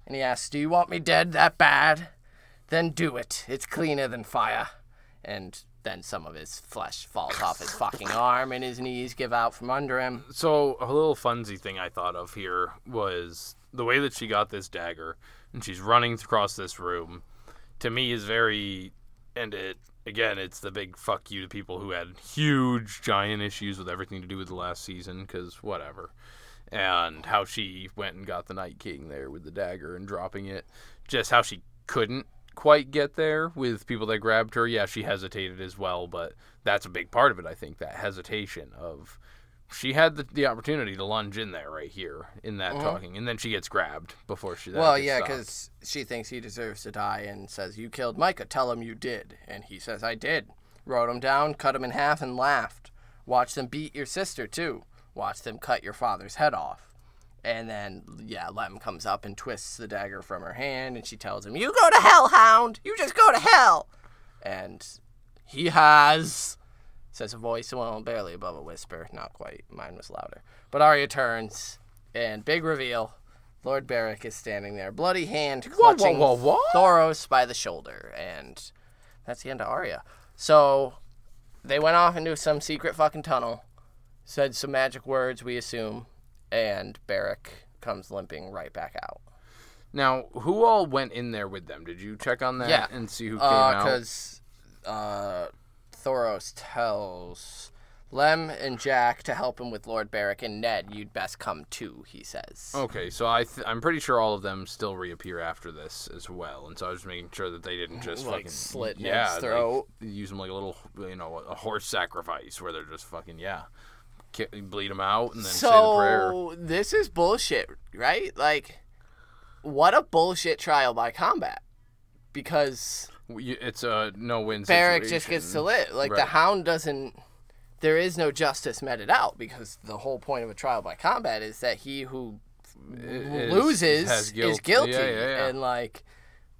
Speaker 2: And he asks, Do you want me dead that bad? Then do it. It's cleaner than fire. And then some of his flesh falls off his fucking arm, and his knees give out from under him.
Speaker 1: So a little funsy thing I thought of here was the way that she got this dagger and she's running across this room. To me, is very, and it again, it's the big fuck you to people who had huge, giant issues with everything to do with the last season, because whatever. And how she went and got the Night King there with the dagger and dropping it. Just how she couldn't quite get there with people that grabbed her. Yeah, she hesitated as well, but that's a big part of it, I think, that hesitation of she had the, the opportunity to lunge in there right here in that mm-hmm. talking, and then she gets grabbed before she.
Speaker 2: Well, yeah, because she thinks he deserves to die and says, You killed Mycah. Tell him you did. And he says, I did. Wrote him down, cut him in half, and laughed. Watch them beat your sister, too. Watch them cut your father's head off. And then, yeah, Lem comes up and twists the dagger from her hand, and she tells him, You go to hell, hound! You just go to hell! And he has, says a voice, well, barely above a whisper. Not quite. Mine was louder. But Arya turns, and big reveal. Lord Beric is standing there, bloody hand
Speaker 1: Whoa, whoa,
Speaker 2: clutching
Speaker 1: whoa.
Speaker 2: Thoros by the shoulder, and that's the end of Arya. So they went off into some secret fucking tunnel, said some magic words, we assume, and Beric comes limping right back out.
Speaker 1: now who all went in there with them? Did you check on that
Speaker 2: Yeah.
Speaker 1: and see who came out?
Speaker 2: Because uh, Thoros tells Lem and Jack to help him with Lord Beric, and Ned, you'd best come too, he says.
Speaker 1: Okay, so I th- I'm pretty sure all of them still reappear after this as well, and so I was just making sure that they didn't just
Speaker 2: Like
Speaker 1: fucking
Speaker 2: slit
Speaker 1: yeah,
Speaker 2: Ned's throat.
Speaker 1: Like, use them like a little you know a horse sacrifice where they're just fucking yeah, bleed them out and then say the prayer.
Speaker 2: So this is bullshit, right? Like, what a bullshit trial by combat. Because
Speaker 1: It's a no win.
Speaker 2: Beric just gets to live. Like the Hound doesn't. There is no justice meted out because the whole point of a trial by combat is that he who
Speaker 1: Is-
Speaker 2: loses
Speaker 1: has
Speaker 2: is guilty,
Speaker 1: Yeah, yeah, yeah.
Speaker 2: and like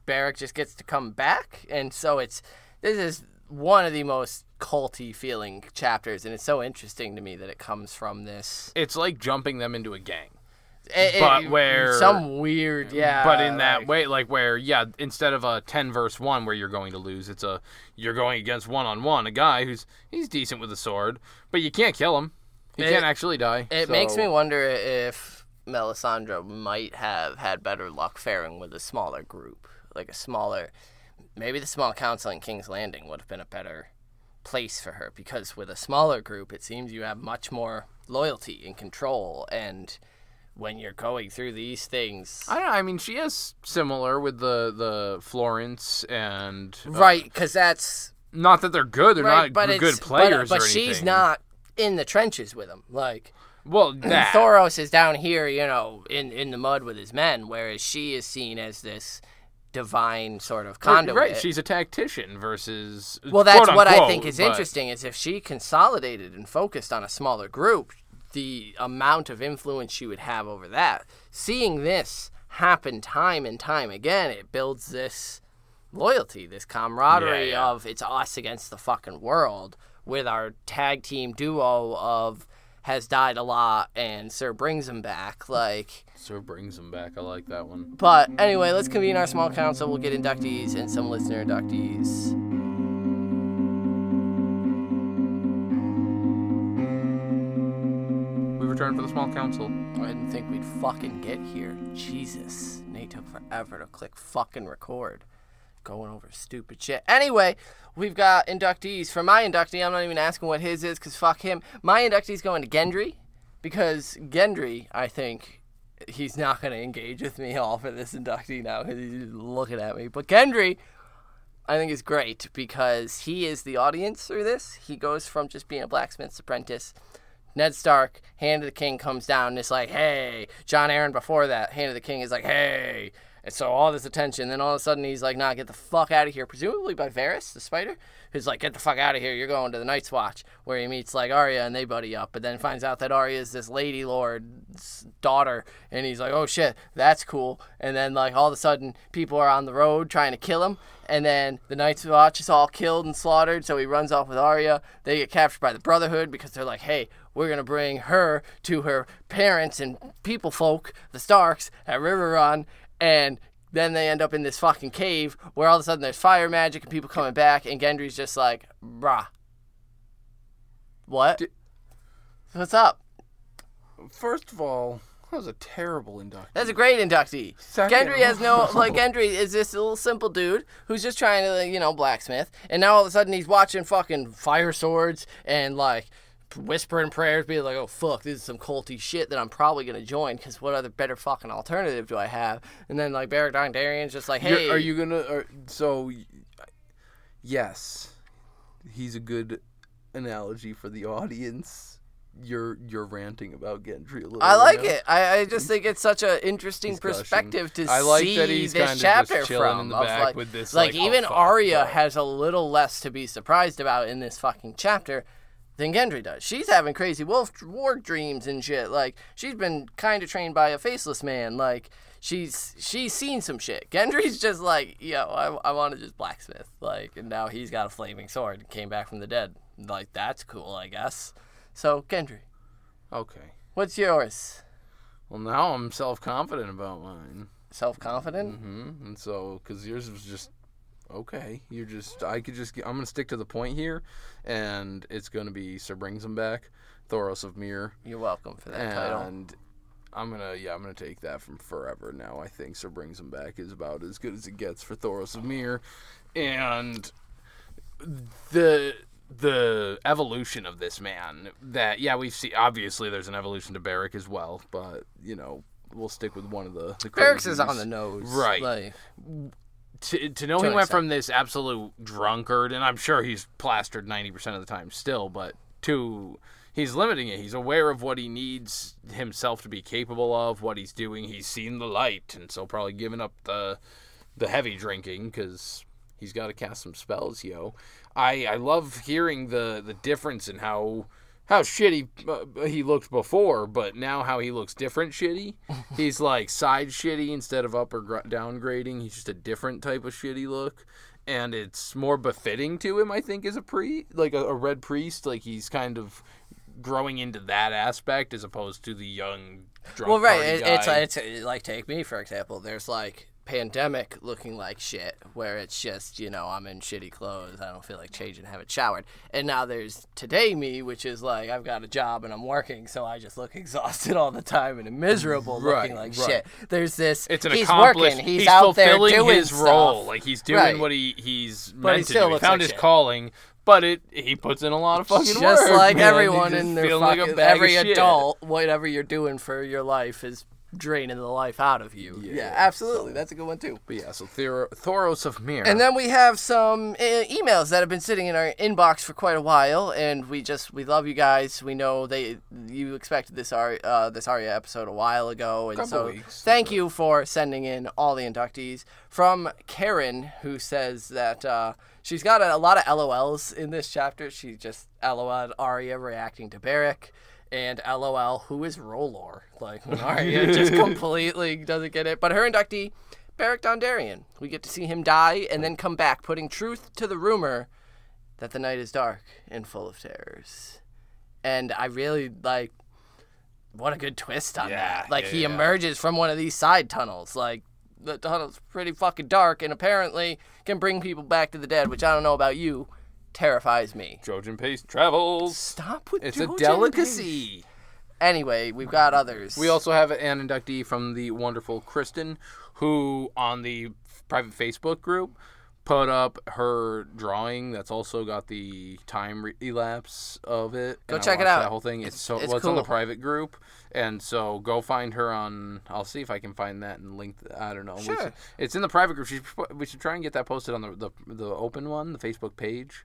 Speaker 2: Beric just gets to come back, and so it's this is one of the most culty feeling chapters, and it's so interesting to me that it comes from this.
Speaker 1: It's like jumping them into a gang.
Speaker 2: It-
Speaker 1: But
Speaker 2: it-
Speaker 1: where-
Speaker 2: some weird, yeah,
Speaker 1: but in that
Speaker 2: like-
Speaker 1: way, like where, yeah, instead of a ten verse one where you're going to lose, it's a you're going against one on one, a guy who's he's decent with a sword, but you can't kill him. He
Speaker 2: It-
Speaker 1: can't actually die.
Speaker 2: It makes me wonder if Melisandre might have had better luck faring with a smaller group, like a smaller. Maybe the small council in King's Landing would have been a better place for her because with a smaller group, it seems you have much more loyalty and control. And when you're going through these things,
Speaker 1: I don't. I mean, she is similar with the the Florents and uh,
Speaker 2: right? Because that's
Speaker 1: Not that they're good; they're
Speaker 2: right,
Speaker 1: not
Speaker 2: but
Speaker 1: good players.
Speaker 2: But, but she's not in the trenches with them, like.
Speaker 1: Well, that
Speaker 2: Thoros is down here, you know, in, in the mud with his men, whereas she is seen as this divine sort of conduit.
Speaker 1: Right, she's a tactician versus.
Speaker 2: well, that's what I think is
Speaker 1: but-
Speaker 2: interesting is if she consolidated and focused on a smaller group, the amount of influence she would have over that. Seeing this happen time and time again, it builds this loyalty, this camaraderie
Speaker 1: Yeah, yeah.
Speaker 2: of it's us against the fucking world. with our tag team duo of has died a lot and Sir brings him back. Like,
Speaker 1: Sir brings him back. I like that one.
Speaker 2: but anyway, let's convene our small council. We'll get inductees and some listener inductees.
Speaker 1: Return for the small council.
Speaker 2: I didn't think we'd fucking get here. Jesus. Nate took forever to click fucking record. Going over stupid shit. Anyway, we've got inductees. For my inductee, I'm not even asking what his is because fuck him. My inductee's going to Gendry because Gendry, I think, he's not going to engage with me (laughs) all for this inductee now because he's looking at me. But Gendry, I think is great because he is the audience through this. He goes from just being a blacksmith's apprentice. Ned Stark, Hand of the King comes down and it's like, hey. Jon Arryn before that, Hand of the King is like, hey. And so all this attention, then all of a sudden he's like, nah, get the fuck out of here. Presumably by Varys, the spider, who's like, get the fuck out of here. You're going to the Night's Watch, where he meets like Arya and they buddy up. But then finds out that Arya is this Lady Lord's daughter, and he's like, oh shit, that's cool. And then like all of a sudden people are on the road trying to kill him. And then the Night's Watch is all killed and slaughtered, so he runs off with Arya. They get captured by the Brotherhood because they're like, hey, we're gonna bring her to her parents and people folk, the Starks, at Riverrun, and then they end up in this fucking cave where all of a sudden there's fire magic and people coming back, and Gendry's just like, bruh. What? What's up?
Speaker 1: First of all, that was a terrible induction.
Speaker 2: That's a great inductee.
Speaker 1: Second
Speaker 2: Gendry has no like Gendry is this little simple dude who's just trying to you know blacksmith, and now all of a sudden he's watching fucking fire swords and like whispering prayers, being like, "Oh fuck, this is some culty shit that I'm probably gonna join because what other better fucking alternative do I have?" And then like Beric Dondarrion's just like,
Speaker 1: You're-
Speaker 2: "Hey,
Speaker 1: are you gonna? So, yes, he's a good analogy for the audience. You're you're ranting about Gendry a little.
Speaker 2: I like
Speaker 1: now.
Speaker 2: it. I, I just think it's such an interesting
Speaker 1: Discussion.
Speaker 2: perspective to
Speaker 1: I like
Speaker 2: see
Speaker 1: that he's
Speaker 2: this chapter from.
Speaker 1: in the back
Speaker 2: like,
Speaker 1: with this,
Speaker 2: like,
Speaker 1: like, oh,
Speaker 2: even
Speaker 1: fuck,
Speaker 2: Arya has a little less to be surprised about in this fucking chapter than Gendry does. She's having crazy wolf war dreams and shit. Like she's been kind of trained by a faceless man. Like she's she's seen some shit. (laughs) Gendry's just like, yo, I, I want to just blacksmith. Like, and now he's got a flaming sword and came back from the dead. Like that's cool, I guess. So Gendry,
Speaker 1: Okay.
Speaker 2: what's yours?
Speaker 1: Well, now I'm self confident about mine.
Speaker 2: Self confident.
Speaker 1: Mm-hmm. And so, because yours was just okay, you're just I could just I'm gonna stick to the point here, and it's gonna be Sir brings him back, Thoros of Myr,
Speaker 2: You're welcome for that title.
Speaker 1: and I'm gonna yeah I'm gonna take that from forever now. I think Sir brings him back is about as good as it gets for Thoros of Myr, and the the evolution of this man that yeah we've seen obviously there's an evolution to Beric as well, but you know we'll stick with one of the the
Speaker 2: Barracks is on the nose.
Speaker 1: Right.
Speaker 2: Like,
Speaker 1: to, to know
Speaker 2: To
Speaker 1: he went
Speaker 2: extent.
Speaker 1: from this absolute drunkard, and I'm sure he's plastered 90% of the time still, but to he's limiting it. He's aware of what he needs himself to be capable of, what he's doing. He's seen the light, and so probably giving up the the heavy drinking because he's got to cast some spells, yo. I I love hearing the the difference in how how shitty uh, he looked before, but now how he looks different shitty. (laughs) He's like side shitty instead of up or gr- downgrading. He's just a different type of shitty look, and it's more befitting to him, I think, as a pre like a, a red priest. Like he's kind of growing into that aspect as opposed to the young drunk
Speaker 2: well, right. It, it's it's like take me for example. There's like pandemic looking like shit, where it's just you know I'm in shitty clothes. I don't feel like changing, haven't showered. And now there's today me, which is like I've got a job and I'm working, so I just look (laughs) exhausted all the time and miserable, looking like
Speaker 1: right.
Speaker 2: shit. There's this.
Speaker 1: It's an
Speaker 2: he's working. He's, out there doing
Speaker 1: his
Speaker 2: stuff.
Speaker 1: role. Like he's doing
Speaker 2: Right.
Speaker 1: what he he's
Speaker 2: But he
Speaker 1: meant to
Speaker 2: still
Speaker 1: do. He found
Speaker 2: like
Speaker 1: his
Speaker 2: shit.
Speaker 1: calling, but it he puts in a lot of fucking
Speaker 2: just
Speaker 1: work.
Speaker 2: like
Speaker 1: man.
Speaker 2: everyone
Speaker 1: He's
Speaker 2: in
Speaker 1: just
Speaker 2: their
Speaker 1: feeling like
Speaker 2: fucking, every
Speaker 1: shit.
Speaker 2: adult, whatever you're doing for your life is draining the life out of you. Yeah,
Speaker 1: Yeah,
Speaker 2: absolutely. That's a good one too.
Speaker 1: But yeah, so Thor- Thoros of Myr.
Speaker 2: And then we have some uh, emails that have been sitting in our inbox for quite a while, and we just we love you guys. We know they you expected this Ar- uh, this Arya episode a while ago, and
Speaker 1: Couple
Speaker 2: so
Speaker 1: weeks,
Speaker 2: thank you for sending in all the inductees. From Karen, who says that uh, she's got a, a lot of LOLs in this chapter. She just LOL'd Arya reacting to Beric. And LOL, who is R'hllor? Like (laughs) just (laughs) completely doesn't get it. But her inductee, Beric Dondarrion. We get to see him die and then come back, putting truth to the rumor that the night is dark and full of terrors. And I really like what a good twist on
Speaker 1: Yeah,
Speaker 2: that. Like
Speaker 1: yeah,
Speaker 2: he
Speaker 1: yeah.
Speaker 2: emerges from one of these side tunnels. Like the tunnel's pretty fucking dark and apparently can bring people back to the dead, which I don't know about you, terrifies me.
Speaker 1: Jojen paste travels.
Speaker 2: Stop with the.
Speaker 1: It's a
Speaker 2: Jojen
Speaker 1: delicacy.
Speaker 2: Anyway, we've got others.
Speaker 1: We also have an inductee from the wonderful Kristen, who on the private Facebook group put up her drawing. That's also got the time re- elapse of it.
Speaker 2: Go
Speaker 1: and I
Speaker 2: check it
Speaker 1: watched
Speaker 2: out.
Speaker 1: That whole thing. It's so
Speaker 2: it's
Speaker 1: well, it's on the
Speaker 2: cool.
Speaker 1: private group, and so go find her on. I'll see if I can find that and link. th- I don't know. We
Speaker 2: Sure.
Speaker 1: should- it's in the private group. We should, we should try and get that posted on the the, the open one, the Facebook page.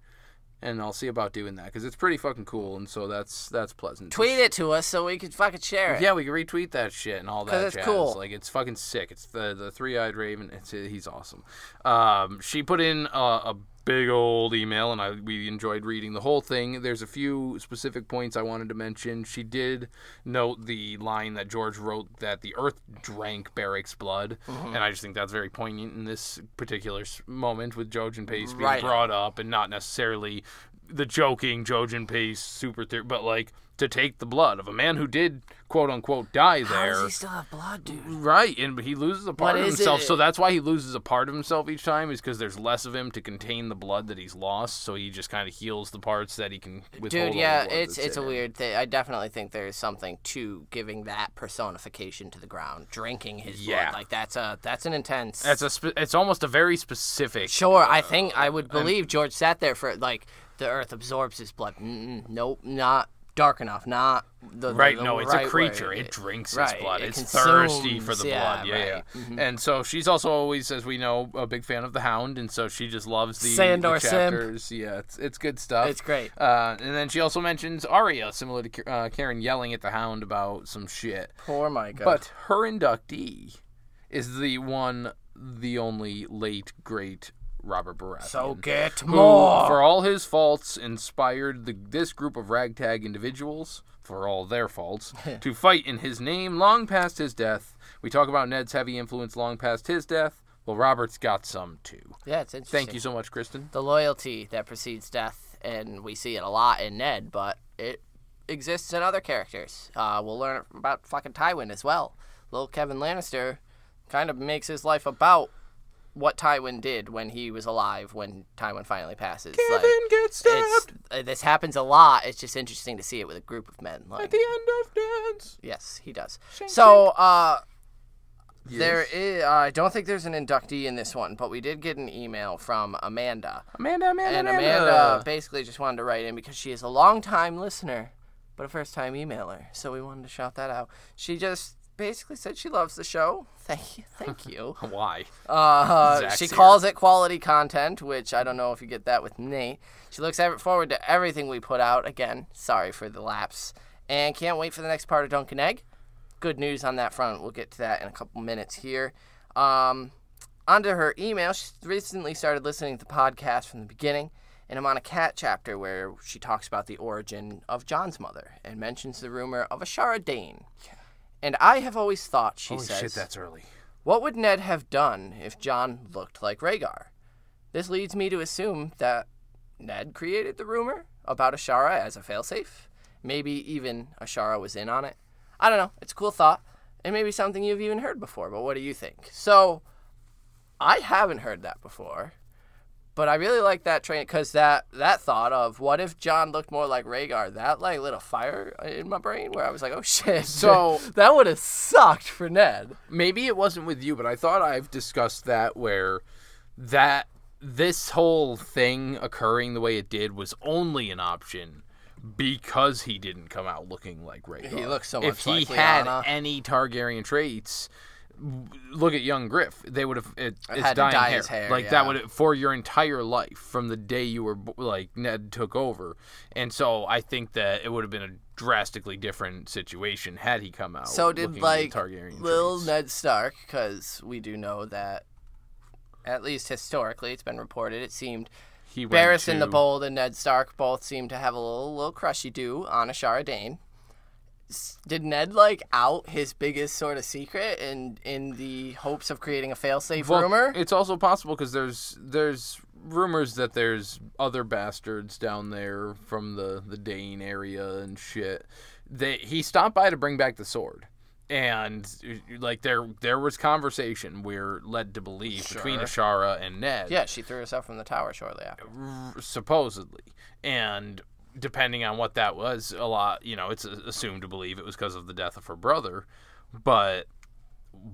Speaker 1: And I'll see about doing that because it's pretty fucking cool, and so that's that's pleasant.
Speaker 2: tweet it to us so we can fucking share it.
Speaker 1: Yeah, we can retweet that shit and all that Because
Speaker 2: it's
Speaker 1: jazz.
Speaker 2: cool.
Speaker 1: Like it's fucking sick. It's the the three eyed raven. It's he's awesome. Um, she put in a, a big old email, and I we enjoyed reading the whole thing. There's a few specific points I wanted to mention. She did note the line that George wrote that the Earth drank Beric's blood,
Speaker 2: Mm-hmm.
Speaker 1: and I just think that's very poignant in this particular moment with Jojen Paste being
Speaker 2: Right.
Speaker 1: brought up, and not necessarily the joking Jojen Paste super theory, but like to take the blood of a man who did quote unquote die there.
Speaker 2: How does he still have blood, dude?
Speaker 1: Right, and he loses a part
Speaker 2: But
Speaker 1: of himself,
Speaker 2: it-
Speaker 1: so that's why he loses a part of himself each time. Is because there's less of him to contain the blood that he's lost, so he just kind of heals the parts that he can withhold.
Speaker 2: Dude, yeah, it's it's a
Speaker 1: in
Speaker 2: weird thing. I definitely think there's something to giving that personification to the ground, drinking his
Speaker 1: Yeah.
Speaker 2: blood. Like that's a that's an intense.
Speaker 1: That's a. Spe- it's almost a very specific.
Speaker 2: sure. I uh, think I would believe George sat there for like the earth absorbs his blood. Mm-mm, nope, not dark enough. Not the, the-
Speaker 1: Right,
Speaker 2: the
Speaker 1: no, it's
Speaker 2: right
Speaker 1: a creature.
Speaker 2: way.
Speaker 1: It drinks
Speaker 2: right,
Speaker 1: its blood.
Speaker 2: it
Speaker 1: it's thirsty for the
Speaker 2: yeah,
Speaker 1: blood. Yeah,
Speaker 2: right. Mm-hmm.
Speaker 1: And so she's also always, as we know, a big fan of the Hound, and so she just loves the,
Speaker 2: Sandor
Speaker 1: the
Speaker 2: simp.
Speaker 1: chapters. Yeah, it's it's good stuff.
Speaker 2: It's great.
Speaker 1: Uh, and then she also mentions Arya, similar to uh, Karen, yelling at the Hound about some shit.
Speaker 2: Poor Mycah.
Speaker 1: But her inductee is the one, the only late great Robert Baratheon.
Speaker 2: so get
Speaker 1: who,
Speaker 2: more.
Speaker 1: for all his faults, inspired the, this group of ragtag individuals, for all their faults, (laughs) to fight in his name long past his death. We talk about Ned's heavy influence long past his death. Well, Robert's got some too.
Speaker 2: yeah, it's interesting.
Speaker 1: Thank you so much, Kristen.
Speaker 2: the loyalty that precedes death, and we see it a lot in Ned, but it exists in other characters. Uh, we'll learn about fucking Tywin as well. Little Kevan Lannister kind of makes his life about what Tywin did when he was alive, when Tywin finally passes. like,
Speaker 1: gets
Speaker 2: it's, uh, this happens a lot. It's just interesting to see it with a group of men. Like,
Speaker 1: the end of dance.
Speaker 2: yes, he does. So, uh, there is. I don't think there's an inductee in this one, but we did get an email from Amanda.
Speaker 1: Amanda, Amanda,
Speaker 2: And
Speaker 1: Amanda.
Speaker 2: Amanda basically just wanted to write in because she is a long time listener, but a first time emailer. So we wanted to shout that out. She just basically said she loves the show. Thank you. Thank (laughs) you.
Speaker 1: Why?
Speaker 2: Uh, she
Speaker 1: here.
Speaker 2: calls it quality content, which I don't know if you get that with Nate. She looks ever- forward to everything we put out. Again, sorry for the lapse. And can't wait for the next part of Dunk and Egg. Good news on that front. We'll get to that in a couple minutes here. Um, onto her email. She recently started listening to the podcast from the beginning, and I'm on a cat chapter where she talks about the origin of Jon's mother and mentions the rumor of Ashara Dayne. And I have always thought, she
Speaker 1: Holy
Speaker 2: says,
Speaker 1: shit, that's early.
Speaker 2: what would Ned have done if Jon looked like Rhaegar? This leads me to assume that Ned created the rumor about Ashara as a failsafe. Maybe even Ashara was in on it. I don't know. It's a cool thought. And maybe something you've even heard before, but what do you think? So, I haven't heard that before. But I really like that train because that that thought of what if Jon looked more like Rhaegar, that like lit a fire in my brain where I was like, oh (laughs) shit.
Speaker 1: So- (laughs)
Speaker 2: that would have sucked for Ned.
Speaker 1: maybe it wasn't with you, but I thought I've discussed that where that this whole thing occurring the way it did was only an option because he didn't come out looking like Rhaegar.
Speaker 2: He looks so much
Speaker 1: If
Speaker 2: much
Speaker 1: he
Speaker 2: like
Speaker 1: had any Targaryen traits, look at young Griff. They would have it, it's
Speaker 2: Had to
Speaker 1: dying
Speaker 2: dye
Speaker 1: hair.
Speaker 2: his hair,
Speaker 1: like
Speaker 2: yeah.
Speaker 1: that would for your entire life from the day you were like Ned took over. And so I think that it would have been a drastically different situation had he come out.
Speaker 2: So did like little
Speaker 1: traits.
Speaker 2: Ned Stark, because we do know that, at least historically, it's been reported. It seemed
Speaker 1: He went
Speaker 2: Barristan the Bold and Ned Stark both seemed to have a little little crushy do on Ashara Dayne. S- did Ned like out his biggest sort of secret in in the hopes of creating a failsafe
Speaker 1: Well,
Speaker 2: rumor?
Speaker 1: It's also possible because there's there's rumors that there's other bastards down there from the the Dayne area and shit. They he stopped by to bring back the sword. And like there there was conversation we're led to believe between Ashara and Ned.
Speaker 2: yeah, she threw herself from the tower shortly after.
Speaker 1: supposedly and depending on what that was a lot you know it's assumed to believe it was because of the death of her brother but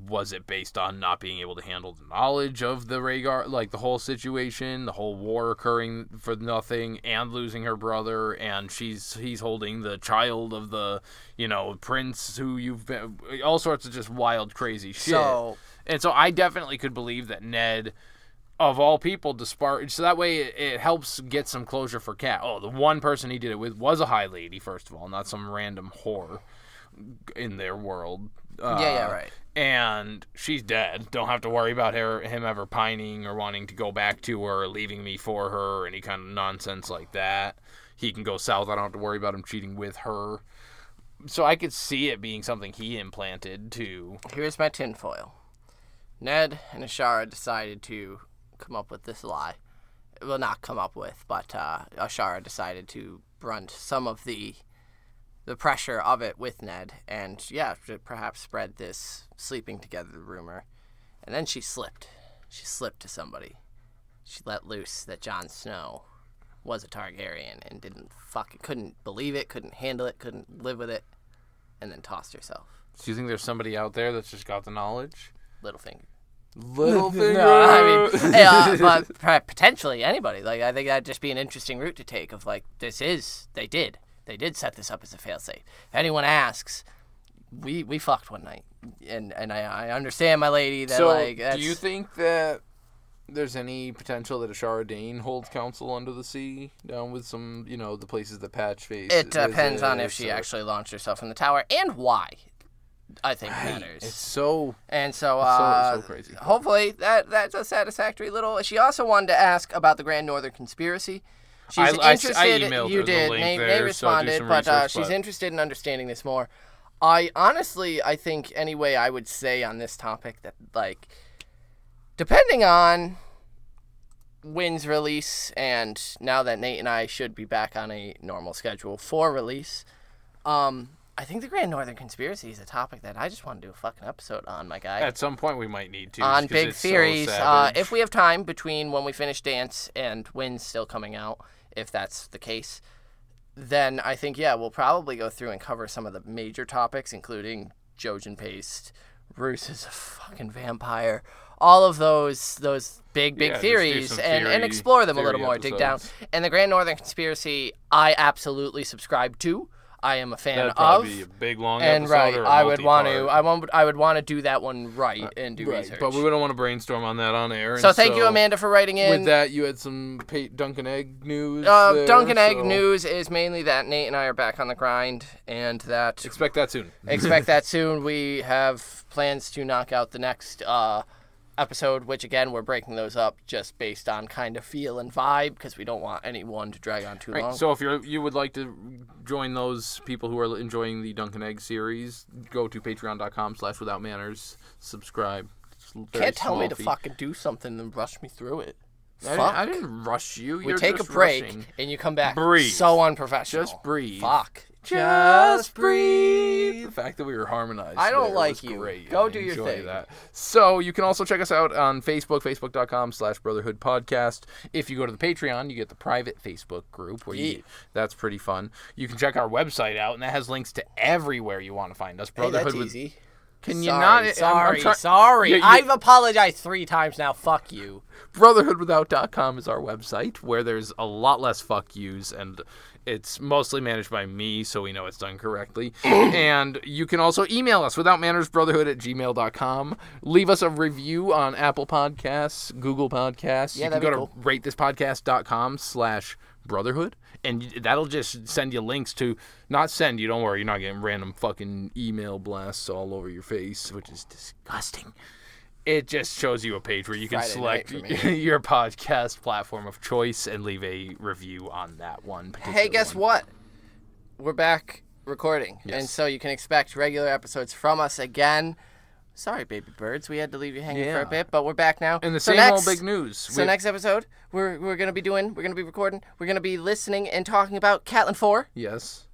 Speaker 1: was it based on not being able to handle the knowledge of the Rhaegar, like the whole situation, the whole war occurring for nothing, and losing her brother, and she's he's holding the child of the, you know, prince who you've been, all sorts of just wild, crazy shit.
Speaker 2: So-
Speaker 1: and so I definitely could believe that Ned, of all people, despite so that way it, it helps get some closure for Cat. Oh, the one person he did it with was a high lady, first of all, not some random whore in their world. Uh,
Speaker 2: Yeah, yeah, right.
Speaker 1: And she's dead. Don't have to worry about her, him ever pining or wanting to go back to her or leaving me for her or any kind of nonsense like that. He can go south. I don't have to worry about him cheating with her. So I could see it being something he implanted to.
Speaker 2: Here's my tinfoil. Ned and Ashara decided to come up with this lie. Well, not come up with, but uh, Ashara decided to brunt some of the the pressure of it with Ned, and yeah, to perhaps spread this sleeping together rumor. And then she slipped. She slipped to somebody. She let loose that Jon Snow was a Targaryen and didn't fucking couldn't believe it, couldn't handle it, couldn't live with it, and then tossed herself.
Speaker 1: Do you think there's somebody out there that's just got the knowledge?
Speaker 2: Littlefinger.
Speaker 1: Littlefinger. (laughs)
Speaker 2: No, I mean, uh, (laughs) but potentially anybody. Like, I think that'd just be an interesting route to take. Of like, this is they did, they did set this up as a failsafe. If anyone asks, we we fucked one night, and and I, I understand my lady that
Speaker 1: so,
Speaker 2: like.
Speaker 1: do you think that there's any potential that Ashara Dayne holds counsel under the sea down with some, you know, the places that Patchface?
Speaker 2: it depends on if she
Speaker 1: or-
Speaker 2: actually launched herself in the tower and why. I think matters.
Speaker 1: It's so
Speaker 2: And so,
Speaker 1: so-
Speaker 2: uh,
Speaker 1: so crazy.
Speaker 2: hopefully that that's a satisfactory little. She also wanted to ask about the Grand Northern Conspiracy. She's
Speaker 1: I- I s- I
Speaker 2: interested.
Speaker 1: emailed
Speaker 2: you
Speaker 1: her the
Speaker 2: did.
Speaker 1: link
Speaker 2: Nate,
Speaker 1: there,
Speaker 2: Nate
Speaker 1: so do
Speaker 2: responded,
Speaker 1: some
Speaker 2: but uh,
Speaker 1: research,
Speaker 2: she's interested in understanding this more. I honestly, I think anyway, I would say on this topic that like, depending on Winds' release, and now that Nate and I should be back on a normal schedule for release, um, I think the Grand Northern Conspiracy is a topic that I just want to do a fucking episode on, my guy.
Speaker 1: at some point we might need to
Speaker 2: on big
Speaker 1: it's so
Speaker 2: theories, uh, if we have time between when we finish Dance and Winds' still coming out, if that's the case, then I think yeah, we'll probably go through and cover some of the major topics, including Jojen Paste, Roose is a fucking vampire, all of those those big big
Speaker 1: Yeah,
Speaker 2: theories, and, and explore them a little
Speaker 1: theory
Speaker 2: more, dig down. And the Grand Northern Conspiracy, I absolutely subscribe to. I am a fan
Speaker 1: That'd
Speaker 2: of.
Speaker 1: be a big long
Speaker 2: and
Speaker 1: episode
Speaker 2: right,
Speaker 1: or a
Speaker 2: I would want to. I want. I would want to do that one right and do
Speaker 1: Right,
Speaker 2: research.
Speaker 1: but we wouldn't want to brainstorm on that on air.
Speaker 2: So thank you, Amanda, for writing in.
Speaker 1: With that, you had some pa- Dunk and Egg news.
Speaker 2: uh,
Speaker 1: there,
Speaker 2: Dunk and
Speaker 1: Egg
Speaker 2: news is mainly that Nate and I are back on the grind, and that
Speaker 1: Expect that soon.
Speaker 2: expect (laughs) that soon. We have plans to knock out the next uh, episode, which again we're breaking those up just based on kind of feel and vibe because we don't want anyone to drag on too
Speaker 1: Right,
Speaker 2: long.
Speaker 1: so if you you would like to join those people who are enjoying the Dunk and Egg series, go to patreon.com slash without manners, subscribe. It's a very
Speaker 2: Can't tell me to
Speaker 1: fee.
Speaker 2: fucking do something and rush me through it.
Speaker 1: I didn't,
Speaker 2: Fuck.
Speaker 1: I didn't rush you.
Speaker 2: we
Speaker 1: You're
Speaker 2: take a break
Speaker 1: rushing.
Speaker 2: and you come back
Speaker 1: Breathe.
Speaker 2: so unprofessional.
Speaker 1: Just breathe.
Speaker 2: Fuck.
Speaker 1: Just breathe. The fact that we were harmonized.
Speaker 2: I don't like you.
Speaker 1: Great.
Speaker 2: Go
Speaker 1: I
Speaker 2: do your thing.
Speaker 1: That. So you can also check us out on Facebook, facebook.com slash brotherhood podcast. If you go to the Patreon, you get the private Facebook group where
Speaker 2: Yeah.
Speaker 1: you that's pretty fun. You can check our website out and that has links to everywhere you want to find us.
Speaker 2: Hey,
Speaker 1: Brotherhood
Speaker 2: that's
Speaker 1: with
Speaker 2: easy.
Speaker 1: Can you
Speaker 2: sorry,
Speaker 1: not I'm- I'm
Speaker 2: Sorry,
Speaker 1: try-
Speaker 2: sorry.
Speaker 1: Yeah, you-
Speaker 2: I've apologized three times now. Fuck you.
Speaker 1: brotherhoodwithout.com is our website where there's a lot less fuck yous and it's mostly managed by me so we know it's done correctly (clears throat) and you can also email us withoutmannersbrotherhood at gmail.com leave us a review on apple podcasts google podcasts
Speaker 2: Yeah,
Speaker 1: you can go
Speaker 2: be
Speaker 1: to ratethispodcast.com slash brotherhood and that'll just send you links to not send you don't worry you're not getting random fucking email blasts all over your face which is disgusting it just shows you a page where you can
Speaker 2: Friday
Speaker 1: select
Speaker 2: night for me. (laughs)
Speaker 1: your podcast platform of choice and leave a review on that one.
Speaker 2: Hey, guess
Speaker 1: one.
Speaker 2: what? We're back recording, and so you can expect regular episodes from us again. Sorry, baby birds, we had to leave you hanging for a bit, but we're back now.
Speaker 1: And the
Speaker 2: So
Speaker 1: same
Speaker 2: next,
Speaker 1: old big news.
Speaker 2: So
Speaker 1: We-
Speaker 2: next episode, we're we're gonna be doing, we're gonna be recording, we're gonna be listening and talking about Catelyn Four.
Speaker 1: yes.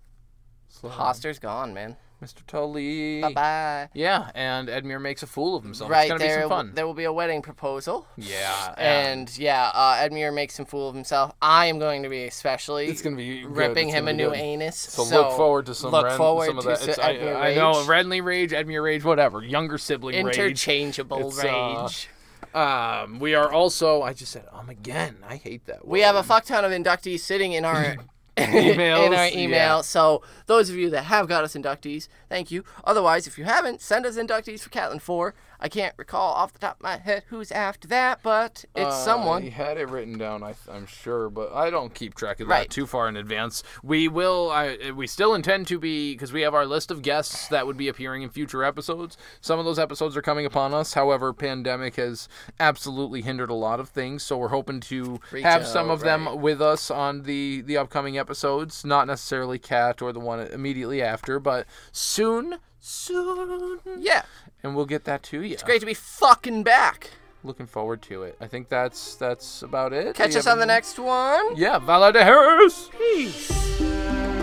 Speaker 1: Slow.
Speaker 2: Hoster's gone, man.
Speaker 1: Mr. Tully.
Speaker 2: Bye bye.
Speaker 1: Yeah, and Edmure makes a fool of himself.
Speaker 2: Right
Speaker 1: it's gonna
Speaker 2: there,
Speaker 1: be some fun.
Speaker 2: there will be a wedding proposal.
Speaker 1: yeah,
Speaker 2: And yeah, uh, Edmure makes him fool of himself. I am going to be especially
Speaker 1: it's gonna be good.
Speaker 2: ripping
Speaker 1: It's
Speaker 2: him a
Speaker 1: gonna be
Speaker 2: new
Speaker 1: good.
Speaker 2: anus.
Speaker 1: So, look forward to some,
Speaker 2: look
Speaker 1: Ren-
Speaker 2: forward
Speaker 1: some of
Speaker 2: to
Speaker 1: that. It's, I,
Speaker 2: Edmure
Speaker 1: I know
Speaker 2: rage.
Speaker 1: Renly rage, Edmure rage, whatever. Younger sibling rage.
Speaker 2: interchangeable
Speaker 1: It's, uh,
Speaker 2: rage.
Speaker 1: Um, we are also. I just said um again. I hate that.
Speaker 2: We have a
Speaker 1: word.
Speaker 2: fuck ton of inductees sitting in our (laughs) in our email.
Speaker 1: yeah.
Speaker 2: So those of you that have got us inductees, thank you. Otherwise, if you haven't, send us inductees for Catelyn Four. I can't recall off the top of my head who's after that, but it's
Speaker 1: Uh,
Speaker 2: someone.
Speaker 1: He had it written down, I, I'm sure, but I don't keep track of that
Speaker 2: Right.
Speaker 1: too far in advance. We will. I, we still intend to be because we have our list of guests that would be appearing in future episodes. Some of those episodes are coming upon us. However, pandemic has absolutely hindered a lot of things, so we're hoping to
Speaker 2: Reach
Speaker 1: have some
Speaker 2: out,
Speaker 1: of them with us on the the upcoming episodes. Not necessarily Cat or the one immediately after, but soon, soon,
Speaker 2: Yeah,
Speaker 1: and we'll get that to you.
Speaker 2: it's great to be fucking back.
Speaker 1: Looking forward to it. I think that's that's about it.
Speaker 2: Catch us on the next one.
Speaker 1: Yeah, Valar dohaeris.
Speaker 2: Peace.